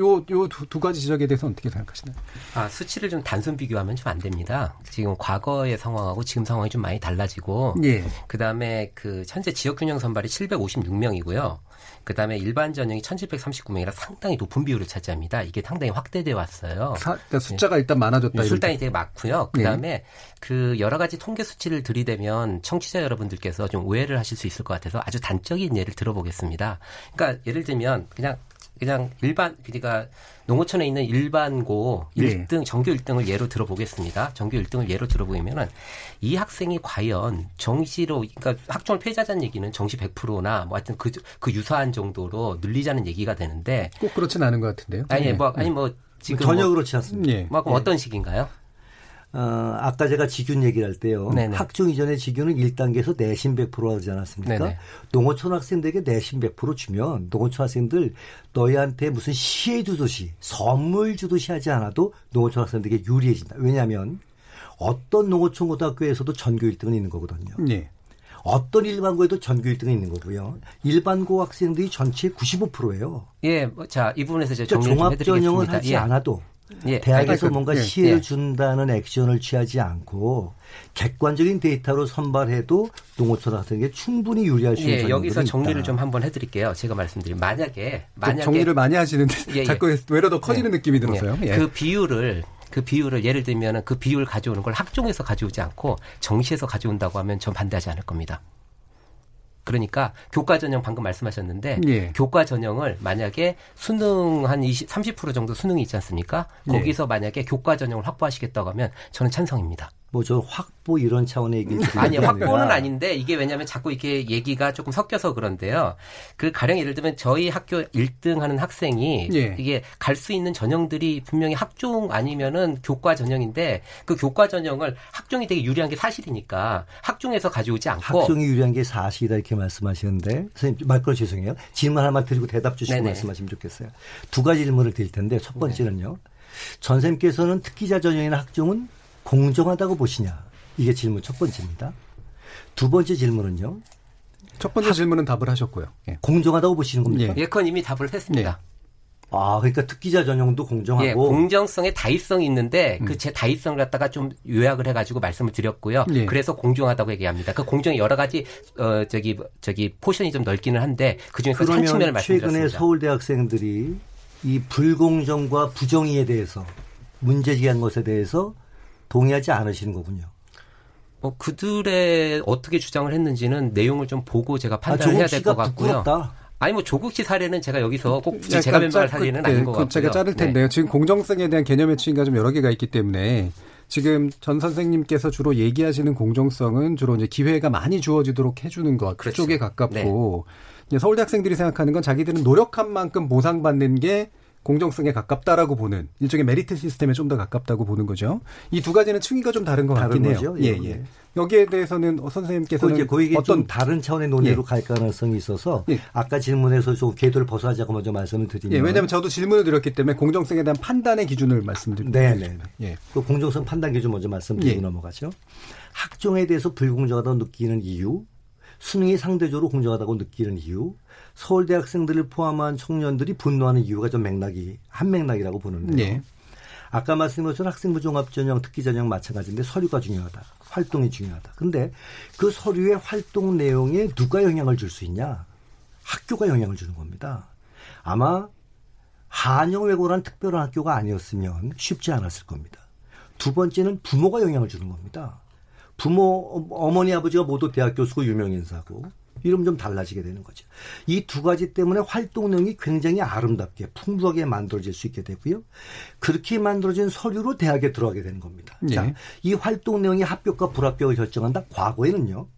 두, 두 가지 지적에 대해서 어떻게 생각하시나요? 아 수치를 좀 단순 비교하면 좀 안 됩니다. 지금 과거의 상황하고 지금 상황이 좀 많이 달라지고, 예. 그 다음에 그 현재 지역 균형 선발이 756명이고요. 그 다음에 일반 전형이 1739명이라 상당히 높은 비율을 차지합니다. 이게 상당히 확대돼 왔어요. 사, 그러니까 숫자가 네. 일단 많아졌다. 술단이 되게 많고요. 그 다음에 네. 그 여러 가지 통계 수치를 들이대면 청취자 여러분들께서 좀 오해를 하실 수 있을 것 같아서 아주 단적인 예를 들어보겠습니다. 그러니까 예를 들면 그냥 그냥 일반 그러니까 농어촌에 있는 일반고 네. 1등 정규 1등을 예로 들어보겠습니다. 정규 1등을 예로 들어보면은 이 학생이 과연 정시로 그러니까 학종을 폐지하자는 얘기는 정시 100%나 뭐 하여튼 그, 그 유사한 정도로 늘리자는 얘기가 되는데 꼭 그렇진 않은 것 같은데요. 아니 뭐 아니 뭐 지금 전혀 뭐, 그렇지 않습니다. 예. 뭐 네. 어떤 식인가요? 어, 아까 제가 직균 얘기를 할 때요. 네네. 학종 이전에 직균은 1단계에서 내신 100% 하지 않았습니까? 네네. 농어촌 학생들에게 내신 100% 주면 농어촌 학생들 너희한테 무슨 시해 주듯이 선물 주듯이 하지 않아도 농어촌 학생들에게 유리해진다. 왜냐하면 어떤 농어촌 고등학교에서도 전교 1등은 있는 거거든요. 네. 어떤 일반고에도 전교 1등이 있는 거고요. 일반고 학생들이 전체 95%예요. 예, 뭐, 자, 이 부분에서 제가 그러니까 종합 전형을 하지 예. 않아도 예. 대학에서 뭔가 예. 시혜를 예. 준다는 액션을 취하지 않고 객관적인 데이터로 선발해도 농어촌 학생에게 충분히 유리할 수 있는 예, 여기서 정리를. 좀 한번 해드릴게요. 제가 말씀드린 만약에 만약에 정리를 많이 하시는데 예, 예. 자꾸 외로 더 커지는 예. 느낌이. 예. 그 비율을 그 비율을 예를 들면 그 비율 가져오는 걸 학종에서 가져오지 않고 정시에서 가져온다고 하면 전 반대하지 않을 겁니다. 그러니까 교과 전형 방금 말씀하셨는데 예. 교과 전형을 만약에 수능 한 20, 30% 정도 수능이 있지 않습니까? 예. 거기서 예. 만약에 교과 전형을 확보하시겠다고 하면 저는 찬성입니다. 뭐저 확보 이런 차원의 얘기 아니 확보는 아닌데 이게 왜냐하면 자꾸 이렇게 얘기가 조금 섞여서 그런데요. 그 가령 예를 들면 저희 학교 1등하는 학생이 예. 이게 갈 수 있는 전형들이 분명히 학종 아니면은 교과 전형인데 그 교과 전형을 학종이 되게 유리한 게 사실이니까 학종에서 가져오지 않고 학종이 유리한 게 사실이다 이렇게 말씀하시는데 선생님 말걸 죄송해요. 질문 하나만 드리고 대답 주시고 네네. 말씀하시면 좋겠어요. 두 가지 질문을 드릴 텐데 첫 번째는요. 네. 전생께서는 특기자 전형이나 학종은 공정하다고 보시냐? 이게 질문 첫 번째입니다. 두 번째 질문은요. 첫 번째 질문은 답을 하셨고요. 예. 공정하다고 보시는 겁니까? 예. 예컨 이미 답을 했습니다. 예. 아, 그러니까 특기자 전형도 공정하고. 예, 공정성에 다이성이 있는데 그 음. 그제 다이성을 갖다가 좀 요약을 해가지고 말씀을 드렸고요. 예. 그래서 공정하다고 얘기합니다. 그 공정이 여러 가지 어 저기 저기 포션이 좀 넓기는 한데 그 중에서 한 측면을 말씀드렸습니다. 최근에 서울 대 학생들이 이 불공정과 부정의에 대해서 문제제기한 것에 대해서 동의하지 않으시는 거군요. 뭐 그들의 어떻게 주장을 했는지는 내용을 좀 보고 제가 판단을 아, 해야 될 것 같고요. 부끄럽다. 아니 뭐 조국 씨 사례는 제가 여기서 꼭 굳이 제가 멤버할 사례는 그, 아닌 것 같고요. 제가 자를 텐데요. 네. 지금 공정성에 대한 개념의 층위가 좀 여러 개가 있기 때문에 지금 전 선생님께서 주로 얘기하시는 공정성은 주로 이제 기회가 많이 주어지도록 해주는 것 그렇죠. 그쪽에 가깝고 네. 서울대 학생들이 생각하는 건 자기들은 노력한 만큼 보상받는 게 공정성에 가깝다라고 보는 일종의 메리트 시스템에 좀 더 가깝다고 보는 거죠. 이 두 가지는 층위가 좀 다른 것 같긴 해요. 예, 예, 예. 여기에 대해서는 선생님께서는 그 어떤 다른 차원의 논의로 예. 갈 가능성이 있어서 예. 아까 질문에서 좀 궤도를 벗어나자고 먼저 말씀을 드리면 예, 왜냐하면 저도 질문을 드렸기 때문에 공정성에 대한 판단의 기준을 말씀드립니다. 네, 네. 예. 그 공정성 판단 기준 먼저 말씀드리고 예. 넘어가죠. 학종에 대해서 불공정하다고 느끼는 이유, 수능이 상대적으로 공정하다고 느끼는 이유, 서울대 학생들을 포함한 청년들이 분노하는 이유가 좀 맥락이 한 맥락이라고 보는데요. 네. 아까 말씀하신 학생부 종합 전형, 특기 전형 마찬가지인데 서류가 중요하다. 활동이 중요하다. 근데 그 서류의 활동 내용에 누가 영향을 줄 수 있냐? 학교가 영향을 주는 겁니다. 아마 한영 외고란 특별한 학교가 아니었으면 쉽지 않았을 겁니다. 두 번째는 부모가 영향을 주는 겁니다. 부모, 어머니, 아버지가 모두 대학 교수고 유명 인사고 이러면 좀 달라지게 되는 거죠. 이 두 가지 때문에 활동 내용이 굉장히 아름답게 풍부하게 만들어질 수 있게 되고요. 그렇게 만들어진 서류로 대학에 들어가게 되는 겁니다. 예. 자, 이 활동 내용이 합격과 불합격을 결정한다. 과거에는요.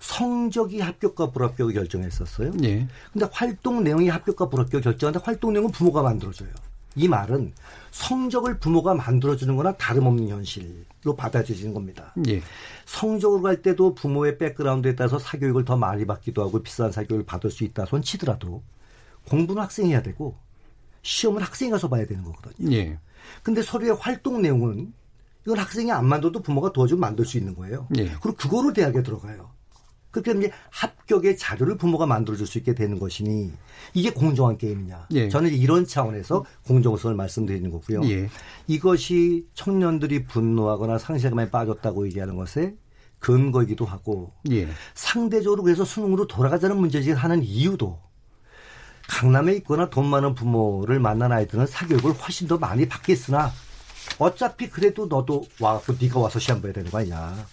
성적이 합격과 불합격을 결정했었어요. 예. 근데 활동 내용이 합격과 불합격을 결정하는데 활동 내용은 부모가 만들어줘요. 이 말은 성적을 부모가 만들어주는 거나 다름없는 현실로 받아들이는 겁니다. 예. 성적으로 갈 때도 부모의 백그라운드에 따라서 사교육을 더 많이 받기도 하고 비싼 사교육을 받을 수 있다 손 치더라도 공부는 학생이 해야 되고 시험은 학생이 가서 봐야 되는 거거든요. 예. 근데 서류의 활동 내용은 이건 학생이 안 만들어도 부모가 도와주면 만들 수 있는 거예요. 예. 그리고 그거로 대학에 들어가요. 그렇게 이제 합격의 자료를 부모가 만들어줄 수 있게 되는 것이니 이게 공정한 게임이냐. 예. 저는 이런 차원에서 공정성을 말씀드리는 거고요. 예. 이것이 청년들이 분노하거나 상실감에 빠졌다고 얘기하는 것에 근거이기도 하고 예. 상대적으로 그래서 수능으로 돌아가자는 문제지 하는 이유도 강남에 있거나 돈 많은 부모를 만난 아이들은 사교육을 훨씬 더 많이 받겠으나 어차피 그래도 너도 와갖고 네가 와서 시험 봐야 되는 거 아니냐.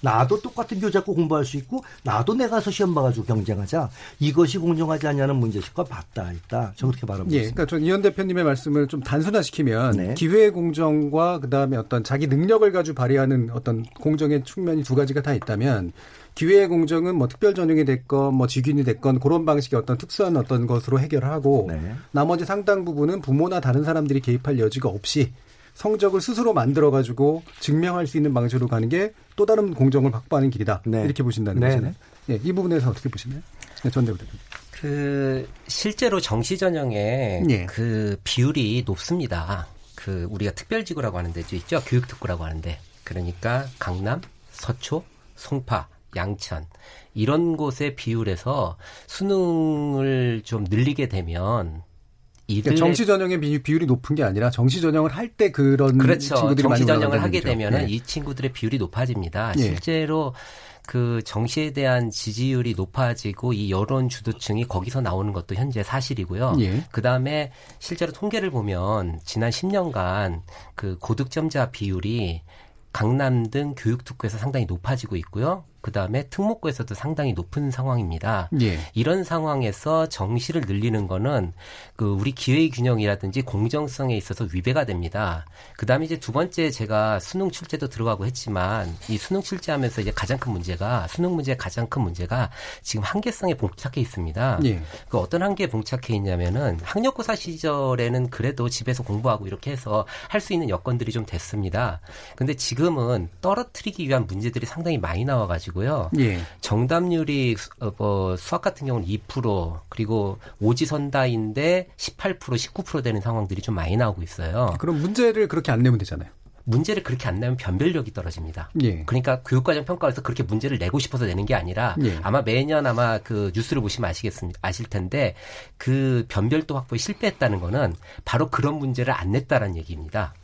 나도 똑같은 교재 갖고 공부할 수 있고 나도 내가 서 시험 봐가지고 경쟁하자 이것이 공정하지 않냐는 문제식과 맞닿아 있다. 저 그렇게 말합니다. 예, 그러니까 전 이현 대표님의 말씀을 좀 단순화시키면 네. 기회 공정과 그다음에 어떤 자기 능력을 가지고 발휘하는 어떤 공정의 측면이 두 가지가 다 있다면 기회 공정은 뭐 특별 전형이 됐건 뭐 직윤이 됐건 그런 방식의 어떤 특수한 어떤 것으로 해결하고 네. 나머지 상당 부분은 부모나 다른 사람들이 개입할 여지가 없이 성적을 스스로 만들어 가지고 증명할 수 있는 방식으로 가는 게 또 다른 공정을 확보하는 길이다. 네. 이렇게 보신다는 네. 거잖아요. 네. 이 부분에서 어떻게 보시나요? 네, 전 대표님. 그 실제로 정시 전형에 예. 그 비율이 높습니다. 그 우리가 특별지구라고 하는 데도 있죠. 교육특구라고 하는데. 그러니까 강남, 서초, 송파, 양천 이런 곳의 비율에서 수능을 좀 늘리게 되면 그러니까 정시 전형의 비율이 높은 게 아니라 정시 전형을 할 때 그런 그렇죠. 친구들이 정시 전형을 하게 되면은 네. 이 친구들의 비율이 높아집니다. 네. 실제로 그 정시에 대한 지지율이 높아지고 이 여론 주도층이 거기서 나오는 것도 현재 사실이고요. 예. 그 다음에 실제로 통계를 보면 지난 10년간 그 고득점자 비율이 강남 등 교육특구에서 상당히 높아지고 있고요. 그 다음에 특목고에서도 상당히 높은 상황입니다. 예. 이런 상황에서 정시를 늘리는 거는 그 우리 기회 균형이라든지 공정성에 있어서 위배가 됩니다. 그 다음에 이제 두 번째 제가 수능 출제도 들어가고 했지만 이 수능 출제하면서 이제 가장 큰 문제가 수능 문제의 가장 큰 문제가 지금 한계성에 봉착해 있습니다. 예. 그 어떤 한계에 봉착해 있냐면은 학력고사 시절에는 그래도 집에서 공부하고 이렇게 해서 할 수 있는 여건들이 좀 됐습니다. 근데 지금은 떨어뜨리기 위한 문제들이 상당히 많이 나와 가지고 가지고요. 예. 정답률이 어, 뭐 수학 같은 경우는 2% 그리고 오지선다인데 18% 19% 되는 상황들이 좀 많이 나오고 있어요. 그럼 문제를 그렇게 안 내면 되잖아요. 문제를 그렇게 안 내면 변별력이 떨어집니다. 예. 그러니까 교육과정 평가에서 그렇게 문제를 내고 싶어서 내는 게 아니라 예. 아마 매년 아마 그 뉴스를 보시면 아시겠습니다. 아실 텐데 그 변별도 확보에 실패했다는 거는 바로 그런 문제를 안 냈다라는 얘기입니다.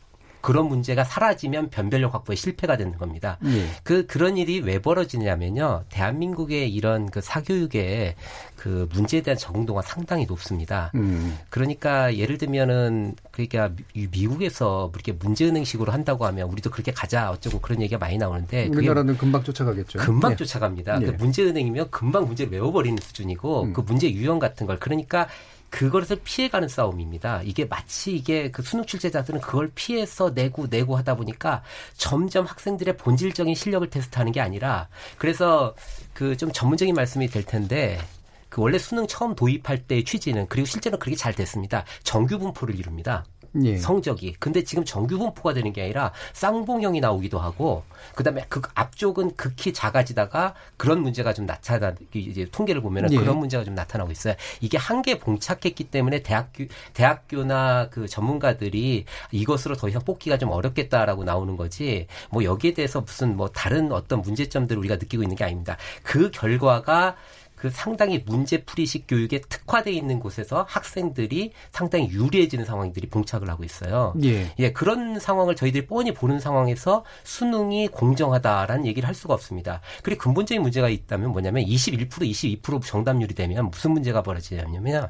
그런 문제가 사라지면 변별력 확보에 실패가 되는 겁니다. 예. 그 그런 일이 왜 벌어지냐면요. 대한민국의 이런 그 사교육의 그 문제에 대한 적응도가 상당히 높습니다. 음. 그러니까 예를 들면은 그러니까 미국에서 이렇게 문제은행식으로 한다고 하면 우리도 그렇게 가자 어쩌고 그런 얘기가 많이 나오는데 우리나라는 금방 쫓아가겠죠. 금방 예. 쫓아갑니다. 예. 그 문제은행이면 금방 문제를 외워버리는 수준이고 음. 그 문제 유형 같은 걸 그러니까 그것을 피해가는 싸움입니다. 이게 마치 이게 그 수능 출제자들은 그걸 피해서 내고 내고 하다 보니까 점점 학생들의 본질적인 실력을 테스트하는 게 아니라 그래서 그 좀 전문적인 말씀이 될 텐데 그 원래 수능 처음 도입할 때의 취지는 그리고 실제로 그렇게 잘 됐습니다. 정규 분포를 이룹니다. 예. 성적이. 근데 지금 정규 분포가 되는 게 아니라 쌍봉형이 나오기도 하고 그다음에 그 앞쪽은 극히 작아지다가 그런 문제가 좀 나타나 이제 통계를 보면은 예. 그런 문제가 좀 나타나고 있어요. 이게 한계 봉착했기 때문에 대학교 대학교나 그 전문가들이 이것으로 더 이상 뽑기가 좀 어렵겠다라고 나오는 거지. 뭐 여기에 대해서 무슨 뭐 다른 어떤 문제점들을 우리가 느끼고 있는 게 아닙니다. 그 결과가 그 상당히 문제풀이식 교육에 특화되어 있는 곳에서 학생들이 상당히 유리해지는 상황들이 봉착을 하고 있어요. 예. 예, 그런 상황을 저희들이 뻔히 보는 상황에서 수능이 공정하다라는 얘기를 할 수가 없습니다. 그리고 근본적인 문제가 있다면 뭐냐면 21% 22% 정답률이 되면 무슨 문제가 벌어지냐면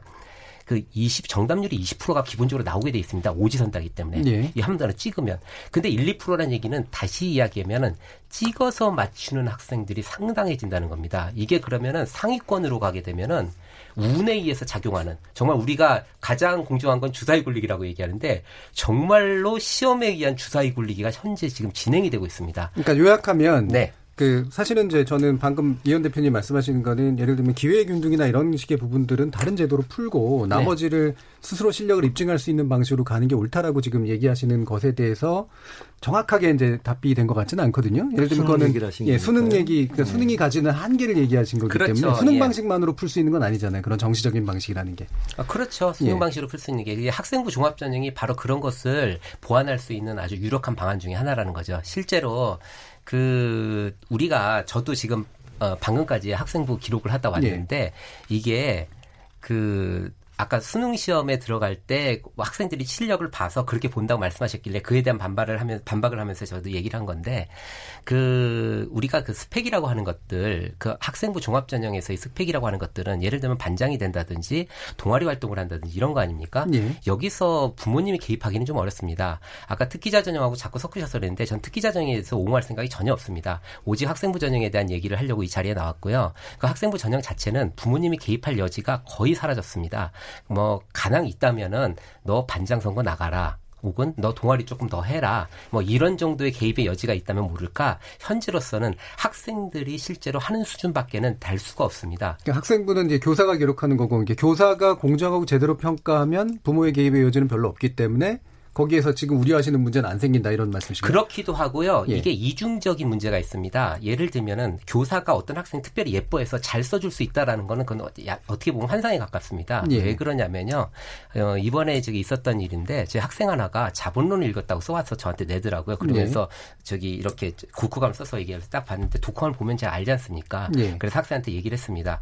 그 20, 정답률이 20%가 기본적으로 나오게 돼 있습니다. 오지선다기 때문에. 예. 이 한번더 찍으면. 근데 1, 2%라는 얘기는 다시 이야기하면은 찍어서 맞추는 학생들이 상당해진다는 겁니다. 이게 그러면은 상위권으로 가게 되면은 운에 의해서 작용하는 정말 우리가 가장 공정한 건 주사위 굴리기라고 얘기하는데 정말로 시험에 의한 주사위 굴리기가 현재 지금 진행이 되고 있습니다. 그러니까 요약하면 네. 그 사실은 이제 저는 방금 이현 대표님 말씀하시는 거는 예를 들면 기회균등이나 이런 식의 부분들은 다른 제도로 풀고 네. 나머지를 네. 스스로 실력을 입증할 수 있는 방식으로 가는 게 옳다라고 지금 얘기하시는 것에 대해서 정확하게 이제 답이 된 것 같지는 않거든요. 예를 들면 그거는 예, 수능 얘기 그러니까 네. 수능이 가지는 한계를 얘기하신 거기 그렇죠. 때문에 수능 예. 방식만으로 풀 수 있는 건 아니잖아요. 그런 정치적인 방식이라는 게. 아, 그렇죠. 수능 예. 방식으로 풀 수 있는 게 학생부 종합전형이 바로 그런 것을 보완할 수 있는 아주 유력한 방안 중에 하나라는 거죠. 실제로 그 우리가 저도 지금 어 방금까지 학생부 기록을 하다 왔는데 네. 이게 그 아까 수능 시험에 들어갈 때 학생들이 실력을 봐서 그렇게 본다고 말씀하셨길래 그에 대한 반발을 하면 반박을 하면서 저도 얘기를 한 건데 그 우리가 그 스펙이라고 하는 것들 그 학생부 종합 전형에서의 스펙이라고 하는 것들은 예를 들면 반장이 된다든지 동아리 활동을 한다든지 이런 거 아닙니까? 예. 여기서 부모님이 개입하기는 좀 어렵습니다. 아까 특기자 전형하고 자꾸 섞으셔서 그랬는데 전 특기자 전형에 대해서 옹호할 생각이 전혀 없습니다. 오직 학생부 전형에 대한 얘기를 하려고 이 자리에 나왔고요. 그 학생부 전형 자체는 부모님이 개입할 여지가 거의 사라졌습니다. 뭐 가능 있다면은 너 반장 선거 나가라. 혹은 너 동아리 조금 더 해라. 뭐 이런 정도의 개입의 여지가 있다면 모를까. 현재로서는 학생들이 실제로 하는 수준밖에는 달 수가 없습니다. 그러니까 학생부는 이제 교사가 기록하는 거고 이게 교사가 공정하고 제대로 평가하면 부모의 개입의 여지는 별로 없기 때문에 거기에서 지금 우려하시는 문제는 안 생긴다 이런 말씀이시죠? 그렇기도 하고요. 예. 이게 이중적인 문제가 있습니다. 예를 들면은 교사가 어떤 학생 특별히 예뻐해서 잘 써줄 수 있다라는 거는 그건 어떻게 보면 환상에 가깝습니다. 예. 왜 그러냐면요. 어, 이번에 저기 있었던 일인데 제 학생 하나가 자본론을 읽었다고 써와서 저한테 내더라고요. 그러면서 예. 저기 이렇게 독후감을 써서 얘기해서 딱 봤는데 독후감을 보면 제가 알지 않습니까? 예. 그래서 학생한테 얘기를 했습니다.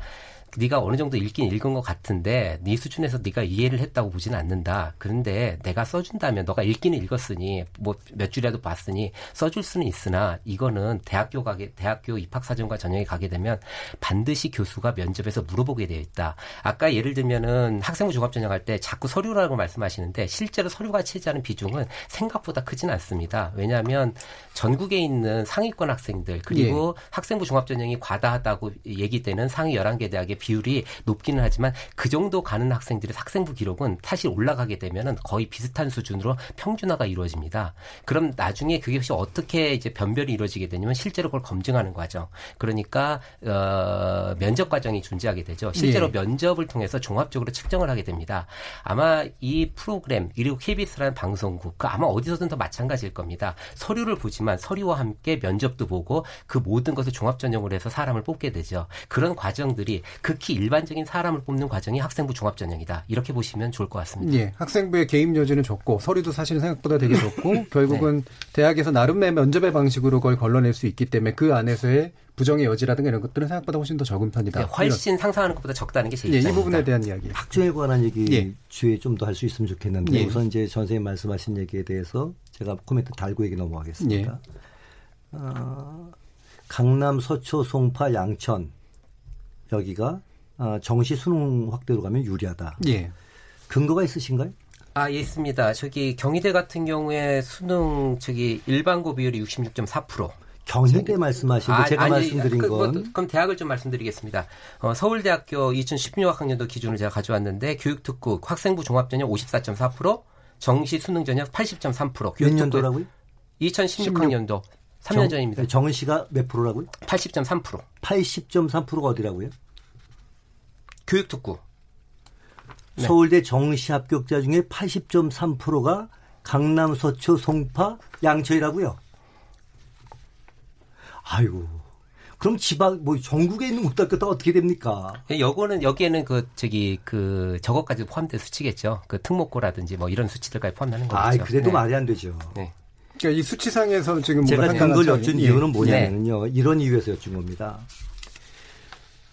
네가 어느 정도 읽긴 읽은 것 같은데 네 수준에서 네가 이해를 했다고 보지는 않는다. 그런데 내가 써준다면 너가 읽기는 읽었으니 뭐 몇 줄이라도 봤으니 써줄 수는 있으나 이거는 대학교 가게 대학교 입학 사정과 전형에 가게 되면 반드시 교수가 면접에서 물어보게 되어 있다. 아까 예를 들면은 학생부 종합 전형 할 때 자꾸 서류라고 말씀하시는데 실제로 서류가 차지하는 비중은 생각보다 크지는 않습니다. 왜냐하면 전국에 있는 상위권 학생들 그리고 예. 학생부 종합 전형이 과다하다고 얘기되는 상위 11개 대학의 비율이 높기는 하지만 그 정도 가는 학생들의 학생부 기록은 사실 올라가게 되면은 거의 비슷한 수준으로 평준화가 이루어집니다. 그럼 나중에 그게 혹시 어떻게 이제 변별이 이루어지게 되냐면 실제로 그걸 검증하는 과정. 그러니까 어, 면접 과정이 존재하게 되죠. 실제로 예. 면접을 통해서 종합적으로 측정을 하게 됩니다. 아마 이 프로그램 그리고 KBS라는 방송국 그 아마 어디서든 더 마찬가지일 겁니다. 서류를 보지만 서류와 함께 면접도 보고 그 모든 것을 종합 전형으로 해서 사람을 뽑게 되죠. 그런 과정들이 극히 일반적인 사람을 뽑는 과정이 학생부 종합전형이다. 이렇게 보시면 좋을 것 같습니다. 예, 학생부의 개입 여지는 적고 서류도 사실 생각보다 되게 적고 네. 결국은 네. 대학에서 나름의 면접의 방식으로 그걸 걸러낼 수 있기 때문에 그 안에서의 부정의 여지라든가 이런 것들은 생각보다 훨씬 더 적은 편이다. 네, 훨씬 이런. 상상하는 것보다 적다는 게제 예, 이 부분에 대한 이야기. 학종에 관한 얘기 예. 주에 좀 더 할 수 있으면 좋겠는데 예. 우선 이제 선생님 말씀하신 얘기에 대해서 제가 코멘트 달고 얘기 넘어가겠습니다. 예. 어, 강남, 서초, 송파, 양천 여기가 어, 정시 수능 확대로 가면 유리하다. 예. 근거가 있으신가요? 아, 예, 있습니다. 저기 경희대 같은 경우에 수능 저기 일반고 비율이 66.4%. 경희대 말씀하신 거 아, 제가 아니, 말씀드린 그, 건. 뭐, 그럼 대학을 좀 말씀드리겠습니다. 어, 서울대학교 2016학년도 기준을 제가 가져왔는데 교육특구 학생부 종합전형 54.4%, 정시 수능 전형 80.3%. 몇 년도라고요? 2016학년도. 3년 정, 전입니다. 정시가 몇 프로라고요? 80.3%. 80.3%가 어디라고요? 교육특구. 네. 서울대 정시 합격자 중에 80.3%가 강남, 서초, 송파, 양천이라고요. 아이고. 그럼 지방 뭐 전국에 있는 고등학교 어떻게 됩니까? 예, 여거는 여기에는 그 저기 그 저것까지 포함된 수치겠죠. 그 특목고라든지 뭐 이런 수치들까지 포함하는 거죠. 아, 그래도 네. 말이 안 되죠. 네. 그러니까 이 수치상에서는 지금 제가 근거를 여쭌 이유는 뭐냐면요. 네. 이런 이유에서 여쭌 겁니다.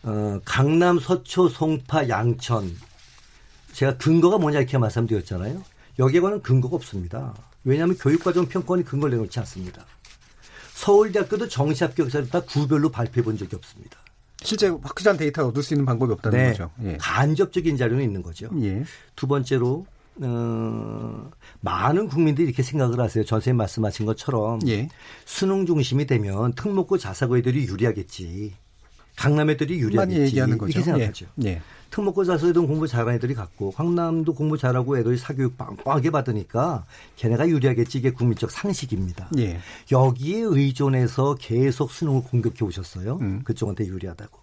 어, 강남, 서초, 송파, 양천. 제가 근거가 뭐냐 이렇게 말씀드렸잖아요. 여기에 관한 근거가 없습니다. 왜냐하면 교육과정 평가원이 근거를 내놓지 않습니다. 서울대학교도 정시 합격자를 다 구별로 발표해 본 적이 없습니다. 실제 확실한 데이터를 얻을 수 있는 방법이 없다는 네. 거죠. 예. 간접적인 자료는 있는 거죠. 예. 두 번째로 어, 많은 국민들이 이렇게 생각을 하세요. 전 선생님 말씀하신 것처럼 예. 수능 중심이 되면 특목고 자사고 애들이 유리하겠지. 강남 애들이 유리하겠지. 이렇게 생각하죠. 예. 예. 특목고 자사고 애들은 공부 잘하는 애들이 같고 강남도 공부 잘하고 애들이 사교육 빵빵하게 받으니까 걔네가 유리하겠지. 이게 국민적 상식입니다. 예. 여기에 의존해서 계속 수능을 공격해 오셨어요. 음. 그쪽한테 유리하다고.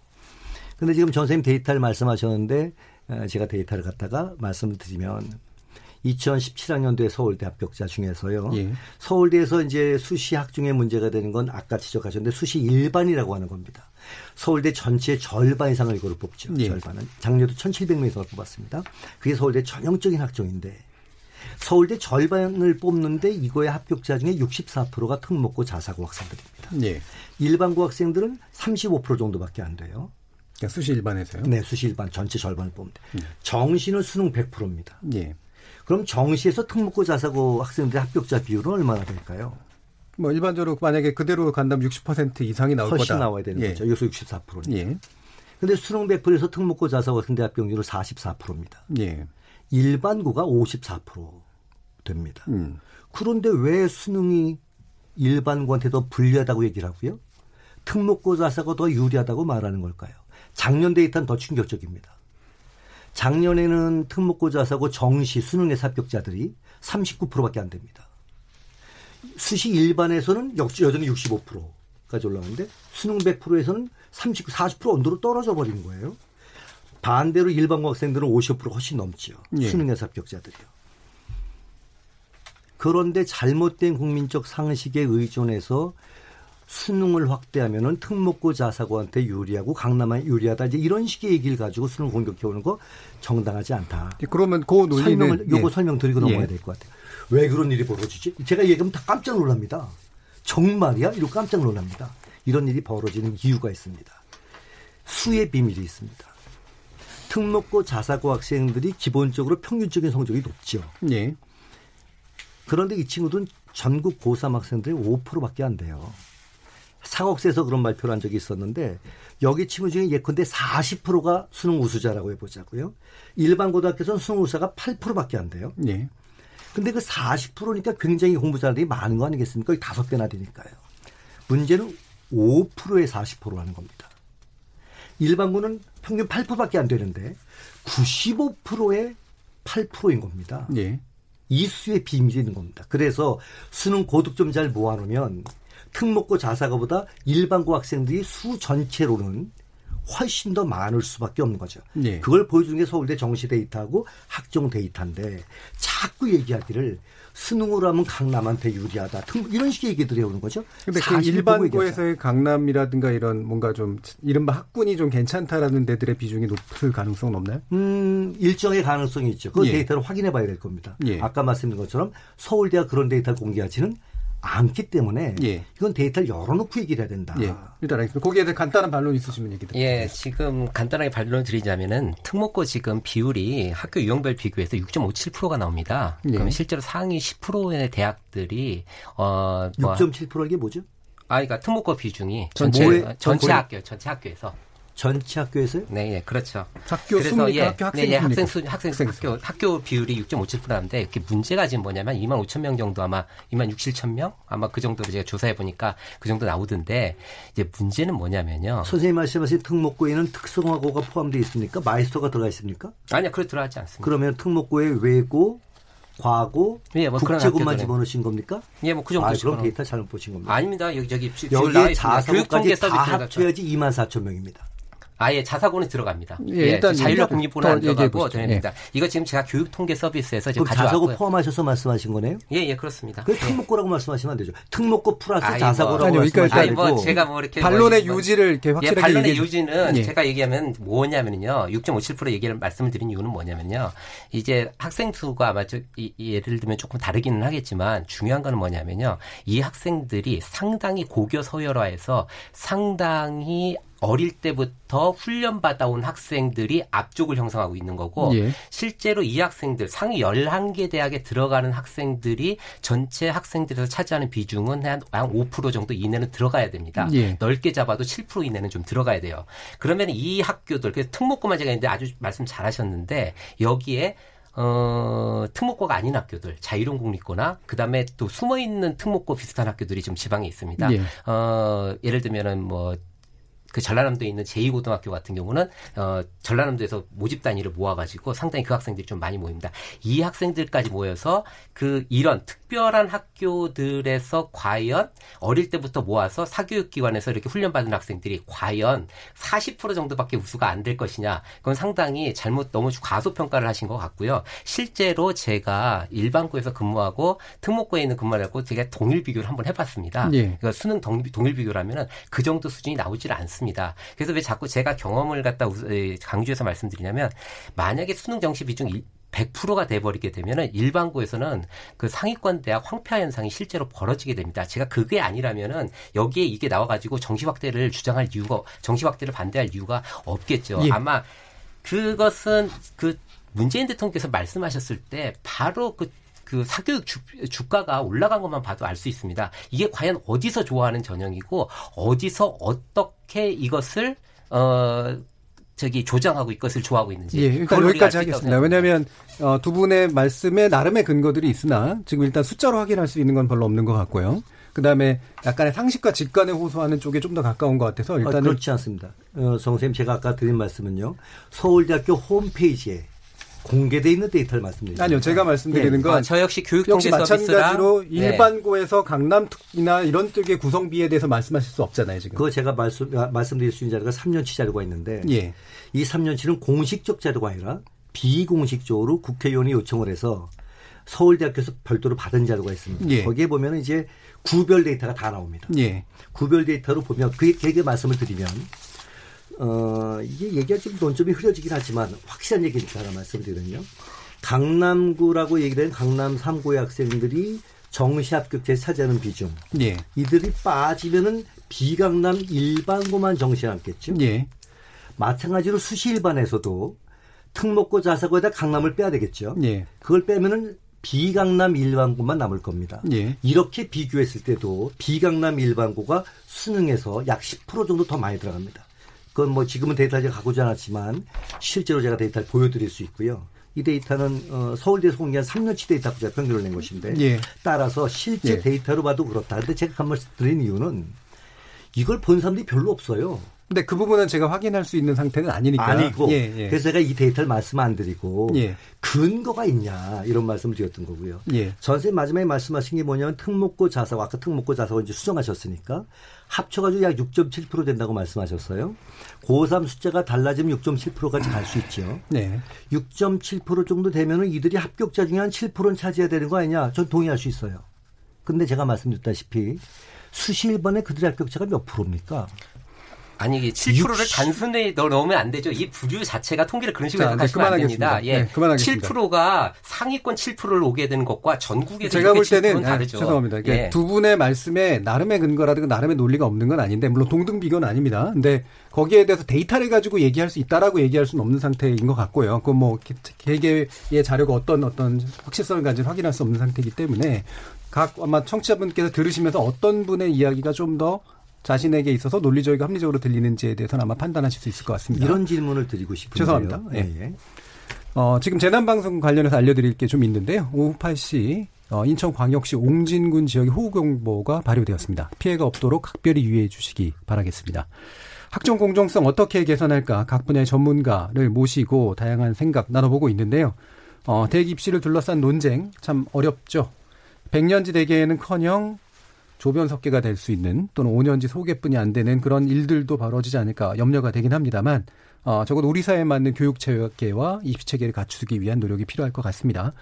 근데 지금 전 선생님 데이터를 말씀하셨는데 어, 제가 데이터를 갖다가 말씀을 드리면 2017학년도에 서울대 합격자 중에서요. 예. 서울대에서 이제 수시 학중에 문제가 되는 건 아까 지적하셨는데 수시 일반이라고 하는 겁니다. 서울대 전체 절반 이상을 이거를 뽑죠. 예. 절반은. 작년도 1,700명 이상을 뽑았습니다. 그게 서울대 전형적인 학종인데 서울대 절반을 뽑는데 이거의 합격자 중에 64%가 특목고 자사고 학생들입니다. 예. 일반고 학생들은 35% 정도밖에 안 돼요. 그러니까 수시 일반에서요? 네, 수시 일반 전체 절반을 뽑는데 음. 정시는 수능 100%입니다. 예. 그럼 정시에서 특목고 자사고 학생들의 합격자 비율은 얼마나 될까요? 뭐 일반적으로 만약에 그대로 간다면 60% 이상이 나올 훨씬 거다. 나와야 되는 예. 거죠. 여기서 64%. 예. 근데 수능 100%에서 특목고 자사고 학생대 합격률은 44%입니다. 예. 일반고가 54% 됩니다. 음. 그런데 왜 수능이 일반고한테 더 불리하다고 얘기를 하고요? 특목고 자사가 더 유리하다고 말하는 걸까요? 작년 데이터는 더 충격적입니다. 작년에는 특목고 자사고 정시 수능에서 합격자들이 39%밖에 안 됩니다. 수시 일반에서는 역시 여전히 65%까지 올라가는데 수능 100%에서는 39, 40% 언더로 떨어져 버리는 거예요. 반대로 일반고 학생들은 50% 훨씬 넘지요. 예. 수능에서 합격자들이요. 그런데 잘못된 국민적 상식에 의존해서 수능을 확대하면은 특목고 자사고한테 유리하고 강남에 유리하다 이제 이런 식의 얘기를 가지고 수능 공격해 오는 거 정당하지 않다. 예, 그러면 그 논리는 설명을 요거 예. 설명 드리고 넘어가야 예. 될것 같아요. 왜 그런 일이 벌어지지? 제가 얘기하면 다 깜짝 놀랍니다. 정말이야? 이러고 깜짝 놀랍니다. 이런 일이 벌어지는 이유가 있습니다. 수의 비밀이 있습니다. 특목고 자사고 학생들이 기본적으로 평균적인 성적이 높죠. 예. 그런데 이 친구들은 전국 고3 학생들이 5%밖에 안 돼요. 사곡세에서 그런 발표를 한 적이 있었는데 여기 친구 중에 예컨대 40%가 수능 우수자라고 해보자고요. 일반 고등학교에서는 수능 우수자가 8%밖에 안 돼요. 예. 근데 그 40%니까 굉장히 공부 잘하는 애들이 많은 거 아니겠습니까? 다섯 배나 되니까요. 문제는 5%에 40%라는 겁니다. 일반고는 평균 8%밖에 안 되는데 95%에 8%인 겁니다. 예. 이 수의 비밀이 있는 겁니다. 그래서 수능 고득점 잘 모아놓으면 특목고 자사고보다 일반고 학생들이 수 전체로는 훨씬 더 많을 수밖에 없는 거죠. 예. 그걸 보여주는 게 서울대 정시 데이터하고 학종 데이터인데 자꾸 얘기하기를 수능으로 하면 강남한테 유리하다. 특- 이런 식의 얘기들이 오는 거죠. 근데 그. 일반고에서의 강남이라든가 이런 뭔가 좀 이른바 학군이 좀 괜찮다라는 데들의 비중이 높을 가능성은 없나요? 음, 일정의 가능성이 있죠. 그 예. 데이터를 확인해 봐야 될 겁니다. 예. 아까 말씀드린 것처럼 서울대가 그런 데이터를 공개하지는 않기 때문에 예. 이건 데이터를 열어놓고 얘기를 해야 된다. 예. 일단 알겠습니다. 거기에 대해 간단한 반론 있으시면 얘기 드릴게요. 예, 지금 간단하게 반론을 드리자면은 특목고 지금 비율이 학교 유형별 비교해서 6.57%가 나옵니다. 예. 그러면 실제로 상위 10%의 대학들이 어 뭐, 6.7%가 이게 뭐죠? 아, 그러니까 특목고 비중이 전체- 전체 학교 전체 학교에서 전체 학교에서요? 네, 예, 그렇죠. 학교 수입니까? 학교 학생 네, 예, 학생? 수 학생 수 학교 학교 비율이 6.57%인데 이게 문제가 지금 뭐냐면 2만 5천 명 정도 아마 2만 6, 7천 명 아마 그 정도로 제가 조사해 보니까 그 정도 나오던데 이제 문제는 뭐냐면요. 선생님 말씀하신 특목고에는 특성화고가 포함되어 있습니까? 마이스터가 들어가 있습니까? 아니요, 그렇게 들어가지 않습니다. 그러면 특목고에 외고, 과고, 예, 뭐 그런 국제고만 집어넣으신 겁니까? 예, 뭐 그 정도 아, 그럼 데이터 잘못 보신 겁니다. 아닙니다. 여기 저기 여기에 자사고까지 다 합쳐야지 2만 4천 명입니다. 아예 자사고는 들어갑니다. 예, 예, 일단 자율형 공립고는 안 들어가고. 됩니다. 이거 지금 제가 교육 통계 서비스에서 지금 그럼 자사고 가져왔고요. 포함하셔서 말씀하신 거네요? 예, 예, 그렇습니다. 그 예. 특목고라고 말씀하시면 안 되죠. 특목고 플러스 아이, 자사고라고 뭐. 그러니까 아니, 뭐 되고 제가 뭐 이렇게 반론의 뭐, 유지를 이렇게 예, 확실하게 반론의 얘기해 유지는 예. 제가 얘기하면 뭐냐면요. 6.57% 얘기를 말씀을 드린 이유는 뭐냐면요. 이제 학생 수가 아마 저, 이, 이 예를 들면 조금 다르기는 하겠지만 중요한 거는 뭐냐면요. 이 학생들이 상당히 고교 서열화해서 상당히 어릴 때부터 훈련받아온 학생들이 앞쪽을 형성하고 있는 거고 예. 실제로 이 학생들 상위 11개 대학에 들어가는 학생들이 전체 학생들에서 차지하는 비중은 한, 한5% 정도 이내는 들어가야 됩니다. 예. 넓게 잡아도 7% 이내는 좀 들어가야 돼요. 그러면 이 학교들 그래서 특목고만 제가 있는데 아주 말씀 잘하셨는데 여기에 어, 특목고가 아닌 학교들, 자유로운국립고나 그다음에 또 숨어 있는 특목고 비슷한 학교들이 좀 지방에 있습니다. 예. 어, 예를 들면은 뭐 그 전라남도에 있는 제2고등학교 같은 경우는 어 전라남도에서 모집 단위를 모아가지고 상당히 그 학생들이 좀 많이 모입니다. 이 학생들까지 모여서 그 이런 특별한 학교들에서 과연 어릴 때부터 모아서 사교육기관에서 이렇게 훈련받은 학생들이 과연 40% 정도밖에 우수가 안 될 것이냐? 그건 상당히 잘못 너무 과소평가를 하신 것 같고요. 실제로 제가 일반고에서 근무하고 특목고에 있는 근무를 하고 제가 동일 비교를 한번 해봤습니다. 예. 그러니까 수능 동일 비교라면은 그 정도 수준이 나오질 않습니다. 않습니다. 그래서 왜 자꾸 제가 경험을 갖다 강조해서 말씀드리냐면 만약에 수능 정시 비중 100%가 돼버리게 되면은 일반고에서는 그 상위권 대학 황폐화 현상이 실제로 벌어지게 됩니다. 제가 그게 아니라면은 여기에 이게 나와가지고 정시 확대를 주장할 이유가 정시 확대를 반대할 이유가 없겠죠. 예. 아마 그것은 그 문재인 대통령께서 말씀하셨을 때 바로 그 그 사교육 주, 주가가 올라간 것만 봐도 알 수 있습니다. 이게 과연 어디서 좋아하는 전형이고 어디서 어떻게 이것을 어 저기 조장하고 이것을 좋아하고 있는지. 예, 일단 여기까지 하겠습니다. 왜냐하면 어, 두 분의 말씀에 나름의 근거들이 있으나 지금 일단 숫자로 확인할 수 있는 건 별로 없는 것 같고요. 그 다음에 약간의 상식과 직관에 호소하는 쪽에 좀 더 가까운 것 같아서 일단은 아, 그렇지 않습니다. 어, 정선생님 제가 아까 드린 말씀은요. 서울대학교 홈페이지에 공개돼 있는 데이터를 말씀드립니다. 아니요, 제가 말씀드리는 네. 건 아, 저 역시 교육 역시 마찬가지로 네. 일반고에서 강남 특이나 이런 쪽의 구성비에 대해서 말씀하실 수 없잖아요, 지금. 그거 제가 말씀 말씀드릴 수 있는 자료가 3년치 자료가 있는데 예. 이 3년치는 공식적 자료가 아니라 비공식적으로 국회의원이 요청을 해서 서울대학교에서 별도로 받은 자료가 있습니다. 예. 거기에 보면 이제 구별 데이터가 다 나옵니다. 예. 구별 데이터로 보면 그 얘기 말씀을 드리면 어, 이게 얘기가 지금 논점이 흐려지긴 하지만 확실한 얘기니까 하나 말씀드리면요. 강남구라고 얘기된 강남 3구의 학생들이 정시 합격제 차지하는 비중. 예. 이들이 빠지면은 비강남 일반고만 정시 남겠죠. 예. 마찬가지로 수시 일반에서도 특목고 자사고에다 강남을 빼야 되겠죠. 예. 그걸 빼면은 비강남 일반고만 남을 겁니다. 예. 이렇게 비교했을 때도 비강남 일반고가 수능에서 약 10% 정도 더 많이 들어갑니다. 그건 뭐 지금은 데이터를 제가 갖고 오지 않았지만 실제로 제가 데이터를 보여드릴 수 있고요. 이 데이터는 어, 서울대에서 공개한 3년치 데이터 제가 평균을 낸 것인데 예. 따라서 실제 예. 데이터로 봐도 그렇다. 근데 제가 한 말씀 드린 이유는 이걸 본 사람들이 별로 없어요. 근데 그 부분은 제가 확인할 수 있는 상태는 아니니까. 아니고. 예, 예. 그래서 제가 이 데이터를 말씀 안 드리고 예. 근거가 있냐 이런 말씀을 드렸던 거고요. 예. 전선생 마지막에 말씀하신 게 뭐냐면 특목고 자사고 아까 특목고 자사고 이제 수정하셨으니까 합쳐가지고 약 6.7% 된다고 말씀하셨어요. 고3 숫자가 달라지면 6.7%까지 갈 수 있죠. 네. 6.7% 정도 되면은 이들이 합격자 중에 한 7%는 차지해야 되는 거 아니냐? 전 동의할 수 있어요. 근데 제가 말씀드렸다시피 수시 1번에 그들의 합격자가 몇 프로입니까? 아니 이게 7%를 60... 단순히 넣으면 안 되죠. 이 부류 자체가 통계를 그런 식으로 해석하시면 안 됩니다. 예. 네, 7%가 상위권 7%를 오게 되는 것과 전국에서 제가 볼 때는 다르죠. 아, 죄송합니다. 예. 두 분의 말씀에 나름의 근거라든가 나름의 논리가 없는 건 아닌데 물론 동등 비교는 아닙니다. 근데 거기에 대해서 데이터를 가지고 얘기할 수 있다라고 얘기할 수는 없는 상태인 것 같고요. 그뭐 개개의 자료가 어떤 어떤 확실성을 가진 확인할 수 없는 상태이기 때문에 각 아마 청취자분께서 들으시면서 어떤 분의 이야기가 좀더 자신에게 있어서 논리적이고 합리적으로 들리는지에 대해서는 아마 판단하실 수 있을 것 같습니다. 이런 질문을 드리고 싶은데요. 죄송합니다. 예. 예. 어, 지금 재난방송 관련해서 알려드릴 게 좀 있는데요. 오후 8시 어, 인천광역시 옹진군 지역의 호우경보가 발효되었습니다. 피해가 없도록 각별히 유의해 주시기 바라겠습니다. 학종 공정성 어떻게 개선할까 각 분야의 전문가를 모시고 다양한 생각 나눠보고 있는데요. 어, 대학 입시를 둘러싼 논쟁 참 어렵죠. 백년지 대계에는커녕 조변 석계가 될 수 있는 또는 5년지 소개뿐이 안 되는 그런 일들도 벌어지지 않을까 염려가 되긴 합니다만 어, 적어도 우리 사회에 맞는 교육 체계와 입시 체계를 갖추기 위한 노력이 필요할 것 같습니다.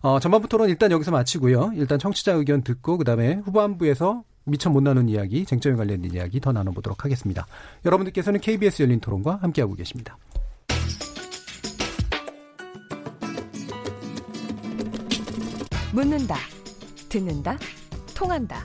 어, 전반부 토론 일단 여기서 마치고요. 일단 청취자 의견 듣고 그다음에 후반부에서 미처 못 나눈 이야기, 쟁점에 관련된 이야기 더 나눠보도록 하겠습니다. 여러분들께서는 KBS 열린 토론과 함께하고 계십니다. 묻는다, 듣는다, 통한다.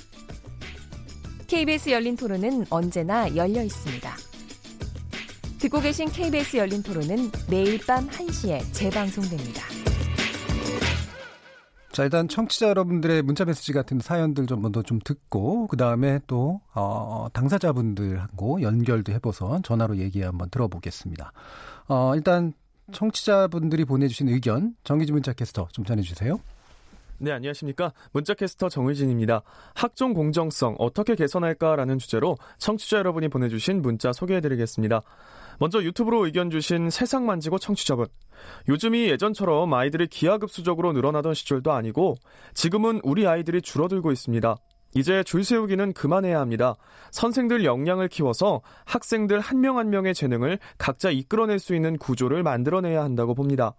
KBS 열린 토론은 언제나 열려 있습니다. 듣고 계신 KBS 열린 토론은 매일 밤 1시에 재방송됩니다. 자, 일단 청취자 여러분들의 문자 메시지 같은 사연들 좀 먼저 좀 듣고, 그 다음에 또, 어, 당사자분들하고 연결도 해보서 전화로 얘기 한번 들어보겠습니다. 어, 일단 청취자분들이 보내주신 의견, 정기지 문자 캐스터 좀 전해주세요. 네, 안녕하십니까. 문자캐스터 정의진입니다. 학종 공정성 어떻게 개선할까라는 주제로 청취자 여러분이 보내주신 문자 소개해드리겠습니다. 먼저 유튜브로 의견 주신 세상 만지고 청취자분. 요즘이 예전처럼 아이들이 기하급수적으로 늘어나던 시절도 아니고 지금은 우리 아이들이 줄어들고 있습니다. 이제 줄 세우기는 그만해야 합니다. 선생들 역량을 키워서 학생들 한 명 한 명의 재능을 각자 이끌어낼 수 있는 구조를 만들어내야 한다고 봅니다.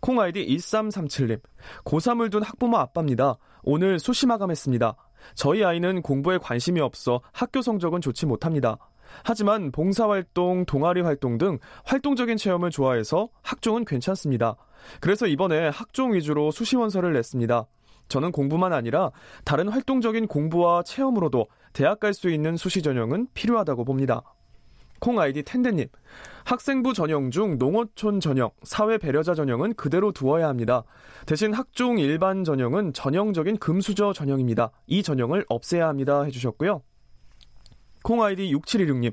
콩 아이디 1337님. 고3을 둔 학부모 아빠입니다. 오늘 수시 마감했습니다. 저희 아이는 공부에 관심이 없어 학교 성적은 좋지 못합니다. 하지만 봉사활동, 동아리 활동 등 활동적인 체험을 좋아해서 학종은 괜찮습니다. 그래서 이번에 학종 위주로 수시원서를 냈습니다. 저는 공부만 아니라 다른 활동적인 공부와 체험으로도 대학 갈 수 있는 수시 전형은 필요하다고 봅니다. 콩 아이디 텐데님. 학생부 전형 중 농어촌 전형, 사회 배려자 전형은 그대로 두어야 합니다. 대신 학종 일반 전형은 전형적인 금수저 전형입니다. 이 전형을 없애야 합니다. 해주셨고요. 콩 아이디 6716님.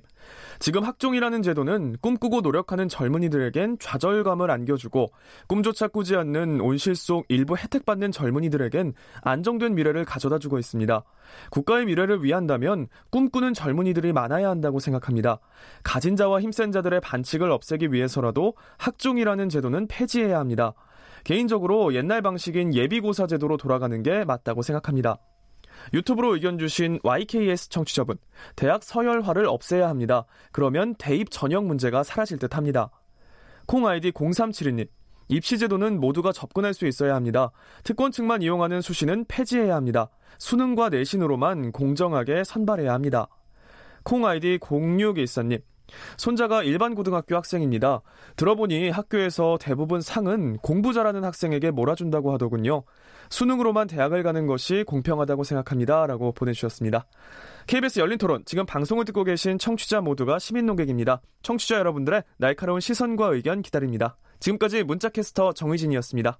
지금 학종이라는 제도는 꿈꾸고 노력하는 젊은이들에겐 좌절감을 안겨주고 꿈조차 꾸지 않는 온실 속 일부 혜택받는 젊은이들에겐 안정된 미래를 가져다 주고 있습니다. 국가의 미래를 위한다면 꿈꾸는 젊은이들이 많아야 한다고 생각합니다. 가진 자와 힘센 자들의 반칙을 없애기 위해서라도 학종이라는 제도는 폐지해야 합니다. 개인적으로 옛날 방식인 예비고사 제도로 돌아가는 게 맞다고 생각합니다. 유튜브로 의견 주신 YKS 청취자분, 대학 서열화를 없애야 합니다. 그러면 대입 전형 문제가 사라질 듯 합니다. 콩 아이디 0372님, 입시제도는 모두가 접근할 수 있어야 합니다. 특권층만 이용하는 수시는 폐지해야 합니다. 수능과 내신으로만 공정하게 선발해야 합니다. 콩 아이디 0614님, 손자가 일반 고등학교 학생입니다. 들어보니 학교에서 대부분 상은 공부 잘하는 학생에게 몰아준다고 하더군요. 수능으로만 대학을 가는 것이 공평하다고 생각합니다. 라고 보내주셨습니다. KBS 열린 토론, 지금 방송을 듣고 계신 청취자 모두가 시민 농객입니다. 청취자 여러분들의 날카로운 시선과 의견 기다립니다. 지금까지 문자캐스터 정의진이었습니다.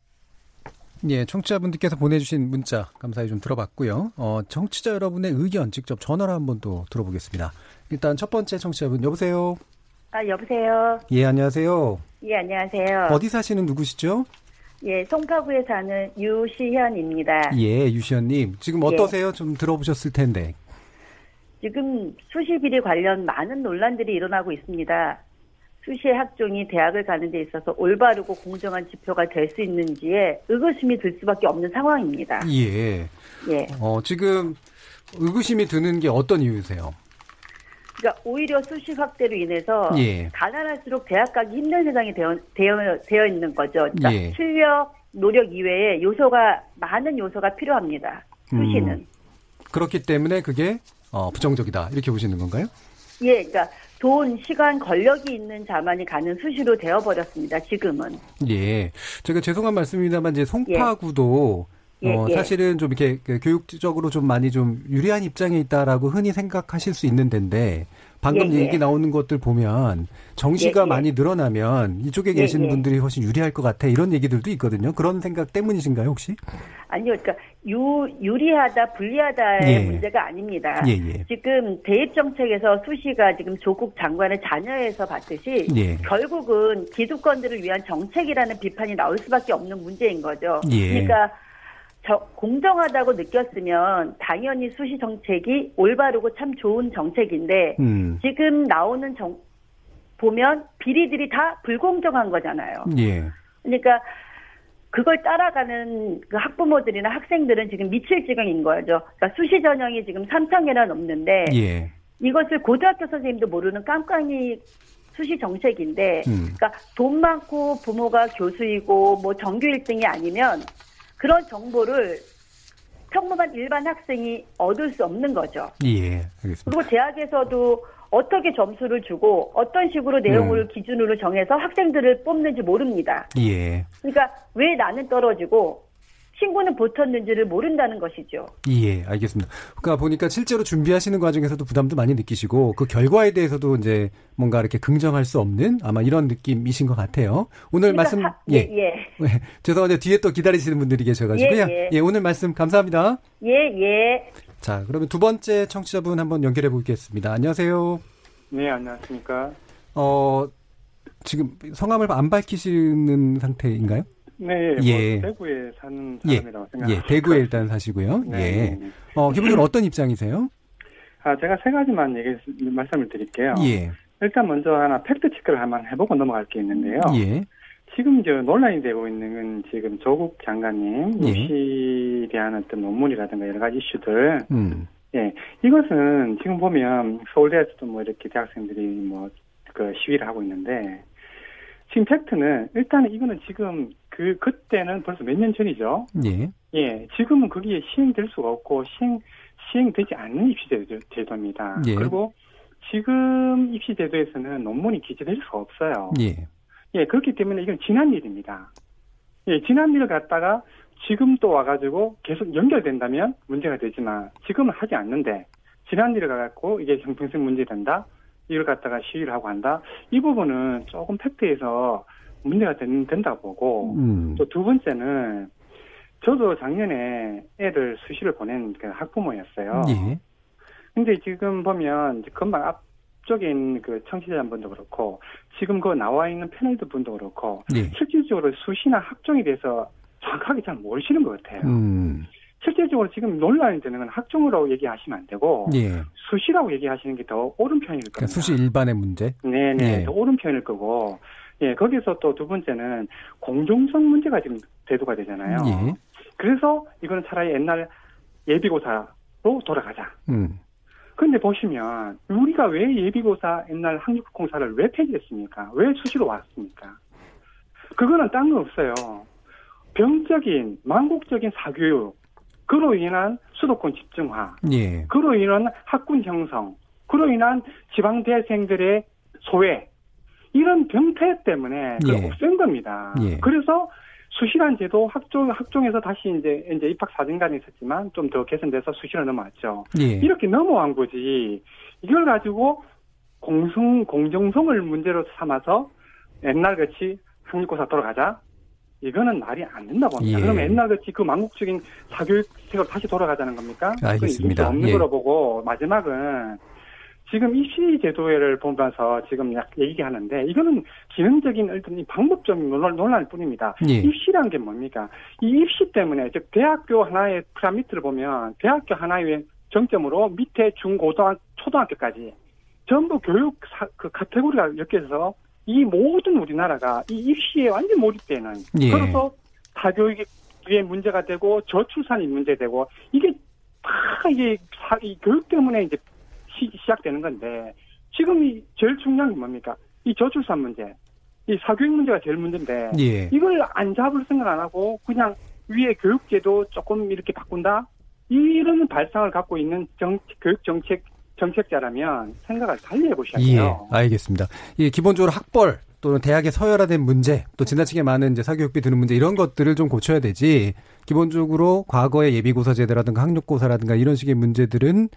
예, 청취자분들께서 보내주신 문자 감사히 좀 들어봤고요. 어, 청취자 여러분의 의견 직접 전화로 한번 또 들어보겠습니다. 일단 첫 번째 청취자분 여보세요. 아 여보세요. 예 안녕하세요. 예 안녕하세요. 어디 사시는 누구시죠? 예 송파구에 사는 유시현입니다. 예 유시현님 지금 예. 어떠세요? 예. 좀 들어보셨을 텐데. 지금 수시 비리 관련 많은 논란들이 일어나고 있습니다. 수시 학종이 대학을 가는 데 있어서 올바르고 공정한 지표가 될 수 있는지에 의구심이 들 수밖에 없는 상황입니다. 예. 예. 어 지금 의구심이 드는 게 어떤 이유세요? 그러니까 오히려 수시 확대로 인해서 예. 가난할수록 대학 가기 힘든 세상이 되어, 되어, 되어 있는 거죠. 그러니까 예. 실력, 노력 이외에 요소가 많은 요소가 필요합니다. 수시는. 음, 그렇기 때문에 그게 어, 부정적이다 이렇게 보시는 건가요? 예, 그러니까 돈, 시간, 권력이 있는 자만이 가는 수시로 되어버렸습니다. 지금은. 예. 제가 죄송한 말씀입니다만 이제 송파구도 예, 어, 예. 사실은 좀 이렇게 그 교육적으로 좀 많이 좀 유리한 입장에 있다라고 흔히 생각하실 수 있는 데인데 방금 예, 예. 얘기 나오는 것들 보면 정시가 예, 예. 많이 늘어나면 이쪽에 예, 계신 예. 분들이 훨씬 유리할 것 같아 이런 얘기들도 있거든요. 그런 생각 때문이신가요 혹시? 아니요, 그러니까 유, 유리하다, 불리하다의 예. 문제가 아닙니다. 예, 예. 지금 대입 정책에서 수시가 지금 조국 장관의 자녀에서 봤듯이 예. 결국은 기득권들을 위한 정책이라는 비판이 나올 수밖에 없는 문제인 거죠. 예. 그러니까 저- 공정하다고 느꼈으면 당연히 수시 정책이 올바르고 참 좋은 정책인데 음. 지금 나오는 정 보면 비리들이 다 불공정한 거잖아요. 예. 그러니까 그걸 따라가는 그 학부모들이나 학생들은 지금 미칠 지경인 거죠. 그러니까 수시 전형이 지금 3천 개나 넘는데 예. 이것을 고등학교 선생님도 모르는 깜깜이 수시 정책인데, 음. 그러니까 돈 많고 부모가 교수이고 뭐 정규 1등이 아니면 그런 정보를 평범한 일반 학생이 얻을 수 없는 거죠. 예, 알겠습니다. 그리고 대학에서도 어떻게 점수를 주고 어떤 식으로 내용을 음. 기준으로 정해서 학생들을 뽑는지 모릅니다. 예. 그러니까 왜 나는 떨어지고 친구는 붙었는지를 모른다는 것이죠. 예, 알겠습니다. 그러니까 보니까 실제로 준비하시는 과정에서도 부담도 많이 느끼시고 그 결과에 대해서도 이제 뭔가 이렇게 긍정할 수 없는 아마 이런 느낌이신 것 같아요. 오늘 그러니까 말씀 하, 예, 예. 예. 죄송한데 뒤에 또 기다리시는 분들이 계셔가지고요. 예, 예. 예, 오늘 말씀 감사합니다. 예, 예. 자, 그러면 두 번째 청취자분 한번 연결해 보겠습니다. 안녕하세요. 네, 안녕하십니까. 어, 지금 성함을 안 밝히시는 상태인가요? 네, 예. 뭐 대구에 사는 예. 사람이라고 생각합니다. 예, 대구에 일단 사시고요. 네, 예. 네, 네. 어, 기본적으로 어떤 입장이세요? 아, 제가 세 가지만 얘기 말씀을 드릴게요. 예. 일단 먼저 하나 팩트 체크를 한번 해보고 넘어갈 게 있는데요. 예. 지금 이제 논란이 되고 있는 건 지금 조국 장관님 유시에 대한 어떤 논문이라든가 여러 가지 이슈들. 음. 예. 이것은 지금 보면 서울대에서도 뭐 이렇게 대학생들이 뭐 그 시위를 하고 있는데 지금 팩트는 일단 은 이거는 지금 그 그때는 벌써 몇 년 전이죠. 예. 예. 지금은 거기에 시행될 수가 없고 시행 시행되지 않는 입시 제도입니다. 예. 그리고 지금 입시 제도에서는 논문이 기재될 수가 없어요. 예. 예. 그렇기 때문에 이건 지난 일입니다. 예. 지난 일을 갖다가 지금 또 와가지고 계속 연결된다면 문제가 되지만 지금은 하지 않는데 지난 일을 갖고 이게 형평성 문제 된다. 이걸 갖다가 시위를 하고 한다. 이 부분은 조금 팩트에서 문제가 된, 된다고 보고 음. 또두 번째는 저도 작년에 애들 수시를 보낸 그 학부모였어요. 예. 근데 지금 보면 금방 앞쪽에 있는 그 청취자분도 그렇고 지금 그 나와 있는 패널들 분도 그렇고 예. 실질적으로 수시나 학종에 대해서 정확하게 잘 모르시는 것 같아요. 음. 실제적으로 지금 논란이 되는 건 학종으로 얘기하시면 안 되고 예. 수시라고 얘기하시는 게 더 옳은 편일 겁니다. 그러니까 수시 일반의 문제? 네네, 예. 더 옳은 편일 거고 예, 거기서 또 두 번째는 공정성 문제가 지금 대두가 되잖아요. 예. 그래서 이거는 차라리 옛날 예비고사로 돌아가자. 음. 근데 보시면 우리가 왜 예비고사 옛날 학력공사를 왜 폐지했습니까? 왜 수시로 왔습니까? 그거는 딴 거 없어요. 병적인 망국적인 사교육 그로 인한 수도권 집중화, 예. 그로 인한 학군 형성, 그로 인한 지방 대생들의 소외 이런 병태 때문에 예. 없앤 겁니다. 예. 그래서 수시란 제도 학종 학종에서 다시 이제 이제 입학 사진관이 있었지만 좀 더 개선돼서 수시로 넘어왔죠. 예. 이렇게 넘어간 거지. 이걸 가지고 공성 공정성을 문제로 삼아서 옛날 같이 학력고사 돌아가자. 이거는 말이 안 된다 봅니다. 예. 그럼 옛날 같이 그 망국적인 사교육식으로 다시 돌아가자는 겁니까? 알겠습니다. 없는 예. 거로 보고 마지막은 지금 입시 제도를 보면서 지금 약 얘기하는데 이거는 기능적인 어떤 방법적인 논란, 논란일 뿐입니다. 예. 입시라는 게 뭡니까? 이 입시 때문에 즉 대학교 하나의 피라미드를 보면 대학교 하나의 정점으로 밑에 중고등학 초등학교까지 전부 교육 사, 그 카테고리가 엮여서 이 모든 우리나라가 이 입시에 완전 몰입되는 예. 그래서 사교육의 문제가 되고 저출산이 문제되고 이게 다 이게 사, 이 교육 때문에 이제 시, 작되는 건데 지금 이 제일 중요한 게 뭡니까? 이 저출산 문제, 이 사교육 문제가 제일 문제인데 예. 이걸 안 잡을 생각 안 하고 그냥 위에 교육제도 조금 이렇게 바꾼다 이런 발상을 갖고 있는 정, 교육 정책 정책자라면 생각을 달리 해보셔야 돼요. 예, 알겠습니다. 예, 기본적으로 학벌 또는 대학의 서열화된 문제, 또 지나치게 많은 이제 사교육비 드는 문제 이런 것들을 좀 고쳐야 되지. 기본적으로 과거의 예비고사 제도라든가 학력고사라든가 이런 식의 문제들은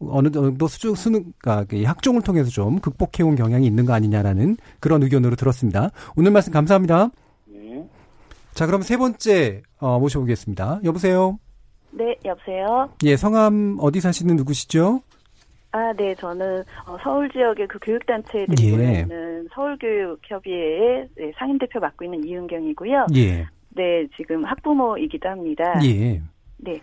어느 정도 수능, 수능, 아, 학종을 통해서 좀 극복해 온 경향이 있는 거 아니냐라는 그런 의견으로 들었습니다. 오늘 말씀 감사합니다. 네. 자, 그럼 세 번째 어, 모셔보겠습니다. 여보세요. 네, 여보세요. 예, 성함 어디 사시는 누구시죠? 아, 네, 저는 어, 서울 지역의 그 교육단체들이 예. 모는 서울교육협의회의 네, 상임 대표 맡고 있는 이은경이고요. 예. 네, 지금 학부모이기도 합니다. 예. 네.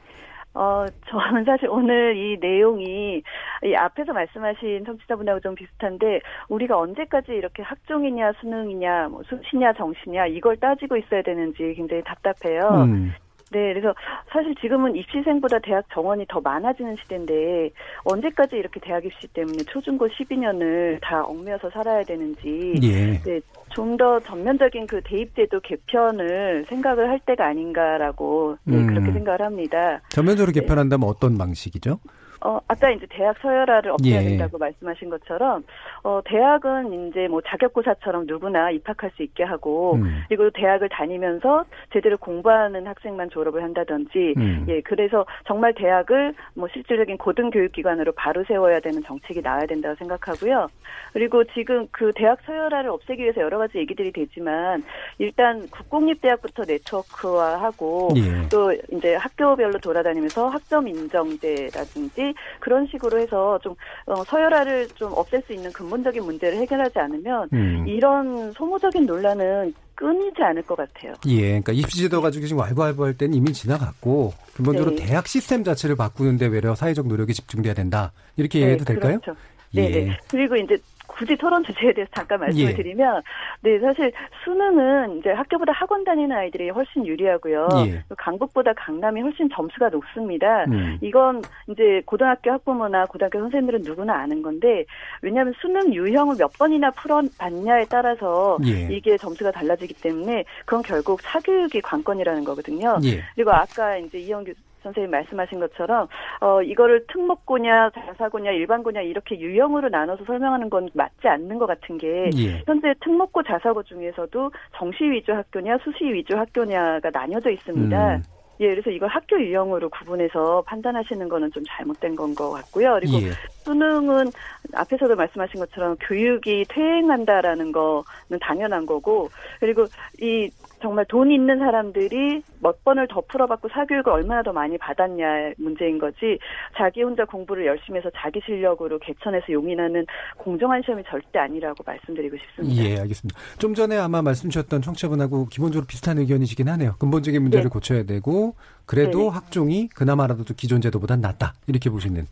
어, 저는 사실 오늘 이 내용이 이 앞에서 말씀하신 청취자분하고 좀 비슷한데 우리가 언제까지 이렇게 학종이냐 수능이냐 뭐 수시냐 정시냐 이걸 따지고 있어야 되는지 굉장히 답답해요. 음. 네, 그래서 사실 지금은 입시생보다 대학 정원이 더 많아지는 시대인데 언제까지 이렇게 대학 입시 때문에 초중고 12년을 다 얽매여서 살아야 되는지 예. 네, 좀 더 전면적인 그 대입제도 개편을 생각을 할 때가 아닌가라고 네, 음. 그렇게 생각을 합니다. 전면적으로 네. 개편한다면 어떤 방식이죠? 어, 아까 이제 대학 서열화를 없애야 예. 된다고 말씀하신 것처럼, 어, 대학은 이제 뭐 자격고사처럼 누구나 입학할 수 있게 하고, 음. 그리고 대학을 다니면서 제대로 공부하는 학생만 졸업을 한다든지, 음. 예, 그래서 정말 대학을 뭐 실질적인 고등교육기관으로 바로 세워야 되는 정책이 나와야 된다고 생각하고요. 그리고 지금 그 대학 서열화를 없애기 위해서 여러 가지 얘기들이 되지만, 일단 국공립대학부터 네트워크화하고, 예. 또 이제 학교별로 돌아다니면서 학점 인정제라든지, 그런 식으로 해서 좀 어, 서열화를 좀 없앨 수 있는 근본적인 문제를 해결하지 않으면 음. 이런 소모적인 논란은 끊이지 않을 것 같아요. 예, 그러니까 입시제도 가지고 지금 왈부왈부할 때는 이미 지나갔고 근본적으로 네. 대학 시스템 자체를 바꾸는데 외려 사회적 노력이 집중돼야 된다 이렇게 네, 얘기해도 될까요? 그렇죠. 네, 네. 예. 그리고 이제 굳이 토론 주제에 대해서 잠깐 말씀을 예. 드리면, 네, 사실 수능은 이제 학교보다 학원 다니는 아이들이 훨씬 유리하고요. 예. 강북보다 강남이 훨씬 점수가 높습니다. 음. 이건 이제 고등학교 학부모나 고등학교 선생님들은 누구나 아는 건데, 왜냐하면 수능 유형을 몇 번이나 풀어봤냐에 따라서 예. 이게 점수가 달라지기 때문에 그건 결국 사교육이 관건이라는 거거든요. 예. 그리고 아까 이제 이영규 선생님 말씀하신 것처럼 어 이거를 특목고냐 자사고냐 일반고냐 이렇게 유형으로 나눠서 설명하는 건 맞지 않는 것 같은 게 예. 현재 특목고 자사고 중에서도 정시 위주 학교냐 수시 위주 학교냐가 나뉘어져 있습니다. 음. 예, 그래서 이걸 학교 유형으로 구분해서 판단하시는 거는 좀 잘못된 건 것 같고요. 그리고 예. 수능은 앞에서도 말씀하신 것처럼 교육이 퇴행한다라는 거는 당연한 거고, 그리고 이 정말 돈 있는 사람들이 몇 번을 더 풀어받고 사교육을 얼마나 더 많이 받았냐 문제인 거지 자기 혼자 공부를 열심히 해서 자기 실력으로 개천해서 용인하는 공정한 시험이 절대 아니라고 말씀드리고 싶습니다. 예, 알겠습니다. 좀 전에 아마 말씀 주셨던 청취자분하고 기본적으로 비슷한 의견이시긴 하네요. 근본적인 문제를 네. 고쳐야 되고 그래도 네네. 학종이 그나마라도 기존 제도보단 낫다 이렇게 보시는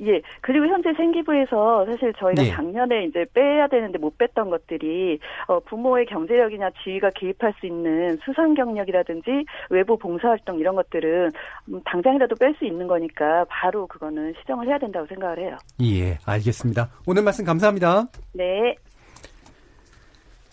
예. 그리고 현재 생기부에서 사실 저희가 예. 작년에 이제 빼야 되는데 못 뺐던 것들이 어, 부모의 경제력이나 지위가 개입할 수 있는 수상 경력이라든지 외부 봉사활동 이런 것들은 음, 당장이라도 뺄 수 있는 거니까 바로 그거는 시정을 해야 된다고 생각을 해요. 예, 알겠습니다. 오늘 말씀 감사합니다. 네.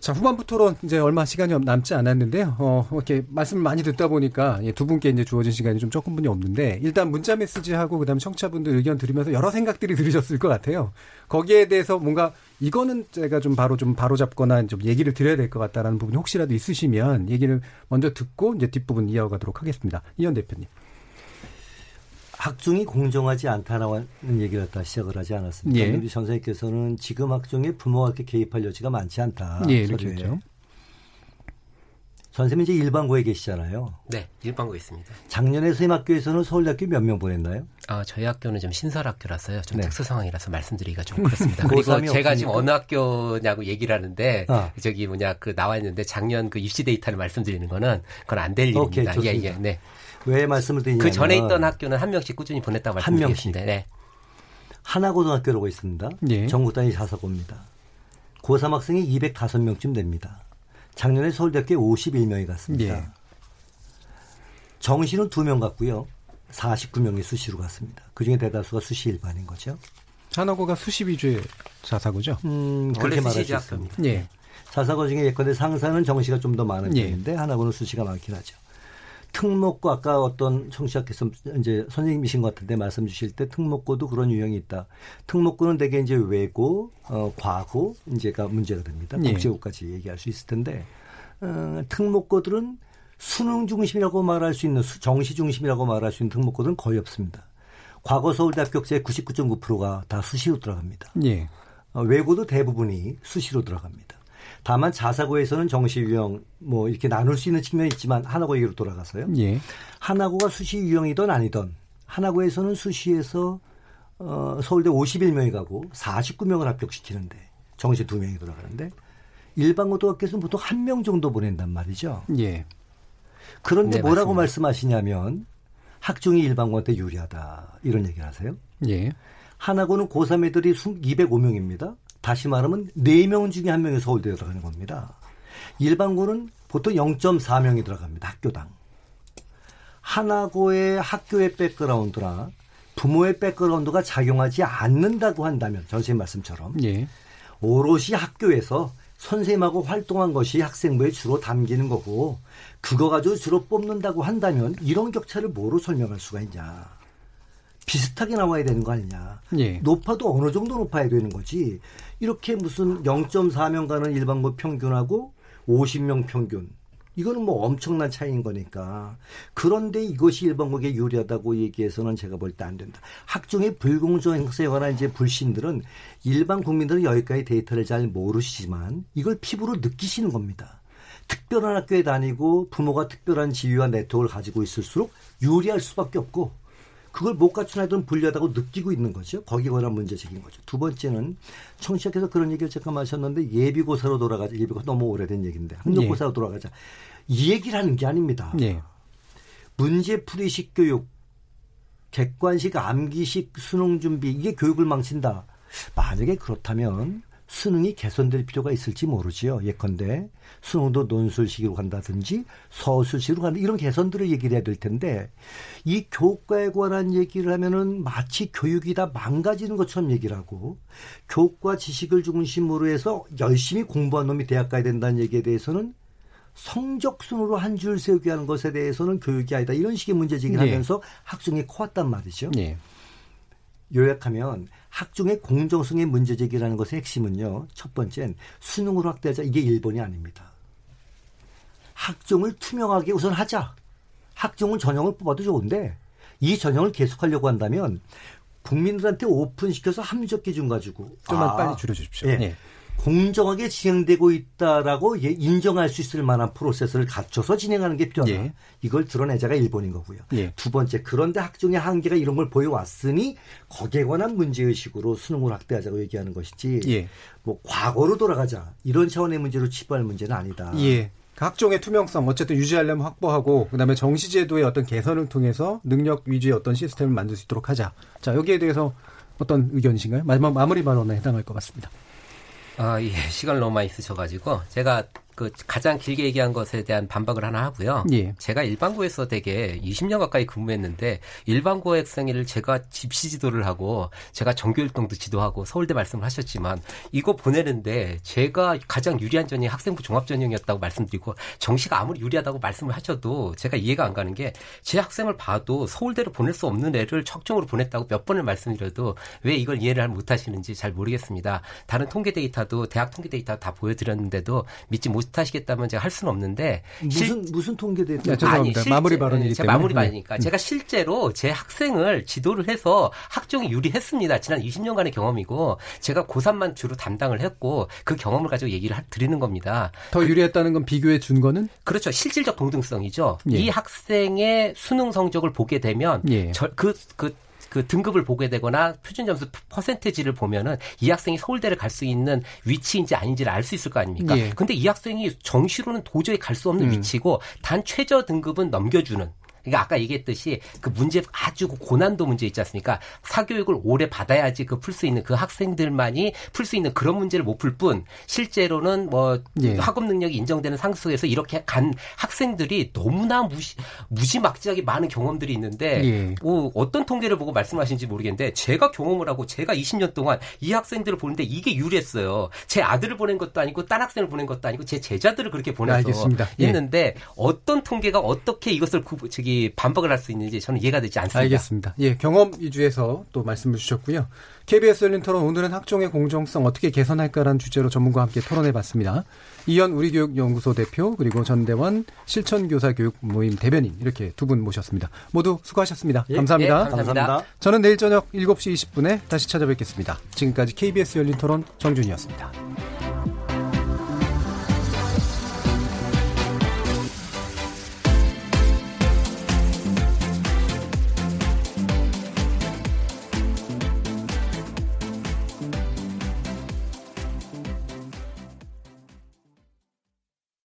자, 후반부 토론 이제 얼마 시간이 남지 않았는데요. 어, 이렇게 말씀을 많이 듣다 보니까 예, 두 분께 이제 주어진 시간이 좀 조금뿐이 없는데 일단 문자 메시지하고 그다음에 청취자분들 의견 들으면서 여러 생각들이 들으셨을 것 같아요. 거기에 대해서 뭔가 이거는 제가 좀 바로 좀 바로 잡거나 좀 얘기를 드려야 될 것 같다라는 부분이 혹시라도 있으시면 얘기를 먼저 듣고 이제 뒷부분 이어가도록 하겠습니다. 이현 대표님. 학종이 공정하지 않다라는 얘기를 갖다 시작을 하지 않았습니까? 예. 우리 선생님께서는 지금 학종에 부모가 이렇게 개입할 여지가 많지 않다. 예, 이렇게 했죠. 선생님 이제 일반고에 계시잖아요. 네, 일반고에 있습니다. 작년에 선생님 학교에서는 서울대학교 몇 명 보냈나요? 아, 저희 학교는 좀 신설학교라서요. 좀 네. 특수 상황이라서 말씀드리기가 좀 그렇습니다. 그리고 제가 지금 어느 학교냐고 얘기를 하는데 아. 저기 뭐냐 그 나와 있는데 작년 그 입시 데이터를 말씀드리는 거는 그건 안 될 일입니다. 오케이, 예, 예, 네. 왜 말씀을 드리냐면 그 전에 있던 학교는 한 명씩 꾸준히 보냈다고 명씩. 네. 하나고등학교라고 있습니다. 예. 전국 단위 자사고입니다. 고3 학생이 205명쯤 됩니다. 작년에 서울대학교에 51명이 갔습니다. 예. 정시는 2명 갔고요. 49명이 수시로 갔습니다. 그중에 대다수가 수시 일반인 거죠. 하나고가 수시 위주의 자사고죠? 음, 그렇게 말할 수 있습니다. 예. 자사고 중에 예컨대 상사는 정시가 좀 더 많은 예. 편인데 하나고는 수시가 많긴 하죠. 특목고 아까 어떤 청취자께서 이제 선생님이신 것 같은데 말씀 주실 때 특목고도 그런 유형이 있다. 특목고는 대개 이제 외고, 어, 과고 이제가 문제가 됩니다. 예. 국제고까지 얘기할 수 있을 텐데 어, 특목고들은 수능 중심이라고 말할 수 있는 정시 중심이라고 말할 수 있는 특목고들은 거의 없습니다. 과거 서울대 합격자의 99.9%가 다 수시로 들어갑니다. 예. 어, 외고도 대부분이 수시로 들어갑니다. 다만 자사고에서는 정시 유형 뭐 이렇게 나눌 수 있는 측면이 있지만 하나고 얘기로 돌아가서요. 예. 하나고가 수시 유형이든 아니든 하나고에서는 수시에서 어, 서울대 51명이 가고 49명을 합격시키는데 정시 2명이 돌아가는데 일반 고등학교에서는 보통 한명 정도 보낸단 말이죠. 예. 그런데 네, 뭐라고 맞습니다. 말씀하시냐면 학종이 일반고한테 유리하다 이런 얘기를 하세요. 예. 하나고는 고3 애들이 205명입니다. 다시 말하면 4명 중에 1명이 서울대에 들어가는 겁니다. 일반고는 보통 0.4명이 들어갑니다. 학교당. 하나고의 학교의 백그라운드나 부모의 백그라운드가 작용하지 않는다고 한다면 전선생님 말씀처럼 예. 오롯이 학교에서 선생님하고 활동한 것이 학생부에 주로 담기는 거고 그거 가지고 주로 뽑는다고 한다면 이런 격차를 뭐로 설명할 수가 있냐. 비슷하게 나와야 되는 거 아니냐. 예. 높아도 어느 정도 높아야 되는 거지. 이렇게 무슨 0.4명 가는 일반고 평균하고 50명 평균. 이거는 뭐 엄청난 차이인 거니까. 그런데 이것이 일반국에 유리하다고 얘기해서는 제가 볼 때 안 된다. 학종의 불공정 행사에 관한 이제 불신들은 일반 국민들은 여기까지 데이터를 잘 모르시지만 이걸 피부로 느끼시는 겁니다. 특별한 학교에 다니고 부모가 특별한 지위와 네트워크를 가지고 있을수록 유리할 수밖에 없고 그걸 못 갖춘 아이들은 불리하다고 느끼고 있는 거죠. 거기에 관한 문제적인 거죠. 두 번째는 청취자께서 그런 얘기를 잠깐 하셨는데 예비고사로 돌아가자. 예비고사 너무 오래된 얘기인데 학력고사로 예. 돌아가자. 이 얘기를 하는 게 아닙니다. 예. 문제풀이식 교육, 객관식 암기식 수능 준비 이게 교육을 망친다. 만약에 그렇다면 수능이 개선될 필요가 있을지 모르지요. 예컨대 수능도 논술식으로 간다든지 서술식으로 간다 이런 개선들을 얘기를 해야 될 텐데 이 교과에 관한 얘기를 하면은 마치 교육이 다 망가지는 것처럼 얘기를 하고 교과 지식을 중심으로 해서 열심히 공부한 놈이 대학 가야 된다는 얘기에 대해서는 성적 순으로 한 줄 세우게 하는 것에 대해서는 교육이 아니다 이런 식의 문제 제기를 네. 하면서 학종이 커왔단 말이죠. 네. 요약하면 학종의 공정성의 문제 제기라는 것의 핵심은요. 첫 번째는 수능으로 확대하자. 이게 1번이 아닙니다. 학종을 투명하게 우선 하자. 학종은 전형을 뽑아도 좋은데 이 전형을 계속하려고 한다면 국민들한테 오픈시켜서 합리적 기준 가지고 좀만 아, 빨리 줄여주십시오. 예. 네. 공정하게 진행되고 있다라고 예, 인정할 수 있을 만한 프로세스를 갖춰서 진행하는 게 필요하다. 예. 이걸 드러내자가 일본인 거고요. 예. 두 번째 그런데 학종의 한계가 이런 걸 보여왔으니 거기에 관한 문제의식으로 수능을 확대하자고 얘기하는 것이지 예. 뭐 과거로 돌아가자 이런 차원의 문제로 치부할 문제는 아니다. 예. 각종의 투명성 어쨌든 유지하려면 확보하고 그다음에 정시제도의 어떤 개선을 통해서 능력 위주의 어떤 시스템을 만들 수 있도록 하자. 자 여기에 대해서 어떤 의견이신가요? 마지막 마무리 발언에 해당할 것 같습니다. 아, 예. 시간을 너무 많이 쓰셔가지고 제가 그 가장 길게 얘기한 것에 대한 반박을 하나 하고요. 예. 제가 일반고에서 되게 20년 가까이 근무했는데 일반고 학생회를 제가 진학 지도를 하고 제가 정규활동도 지도하고 서울대 말씀을 하셨지만 이거 보내는데 제가 가장 유리한 전형이 학생부 종합전형이었다고 말씀드리고 정시가 아무리 유리하다고 말씀을 하셔도 제가 이해가 안 가는 게 제 학생을 봐도 서울대로 보낼 수 없는 애를 학종으로 보냈다고 몇 번을 말씀드려도 왜 이걸 이해를 못 하시는지 잘 모르겠습니다. 다른 통계 데이터도 대학 통계 데이터 다 보여드렸는데도 믿지 못 못하시겠다면 제가 할 수는 없는데 무슨 실... 무슨 통계 데이터? 네, 죄송합니다. 실제, 마무리 발언이기 때문에 마무리 발언이니까 네. 제가 실제로 제 학생을 지도를 해서 학종이 유리했습니다. 지난 20년간의 경험이고 제가 고3만 주로 담당을 했고 그 경험을 가지고 얘기를 드리는 겁니다. 더 유리했다는 건 비교해 준 거는? 그렇죠. 실질적 동등성이죠. 예. 이 학생의 수능 성적을 보게 되면 예. 저, 그, 그 그 등급을 보게 되거나 표준 점수 퍼센테지를 보면은 이 학생이 서울대를 갈 수 있는 위치인지 아닌지를 알 수 있을 거 아닙니까? 예. 근데 이 학생이 정시로는 도저히 갈 수 없는 음. 위치고 단 최저 등급은 넘겨주는 그러니까 아까 얘기했듯이 그 문제 아주 고난도 문제 있지 않습니까? 사교육을 오래 받아야지 그 풀 수 있는 그 학생들만이 풀 수 있는 그런 문제를 못 풀 뿐 실제로는 뭐 예. 학업 능력이 인정되는 상황에서 이렇게 간 학생들이 너무나 무시 무지막지하게 많은 경험들이 있는데 예. 뭐 어떤 통계를 보고 말씀하신지 모르겠는데 제가 경험을 하고 제가 20년 동안 이 학생들을 보는데 이게 유리했어요. 제 아들을 보낸 것도 아니고 딴 학생을 보낸 것도 아니고 제 제자들을 그렇게 보내서 알겠습니다. 예. 했는데 어떤 통계가 어떻게 이것을 구, 저기 반박을 할 수 있는지 저는 이해가 되지 않습니다. 알겠습니다. 예, 경험 위주에서 또 말씀을 주셨고요. KBS 열린 토론 오늘은 학종의 공정성 어떻게 개선할까라는 주제로 전문가와 함께 토론해 봤습니다. 이현 우리교육연구소 대표 그리고 전대원 실천교사 교육 모임 대변인 이렇게 두 분 모셨습니다. 모두 수고하셨습니다. 예, 감사합니다. 예, 감사합니다. 저는 내일 저녁 7시 20분에 다시 찾아뵙겠습니다. 지금까지 KBS 열린 토론 정준이었습니다.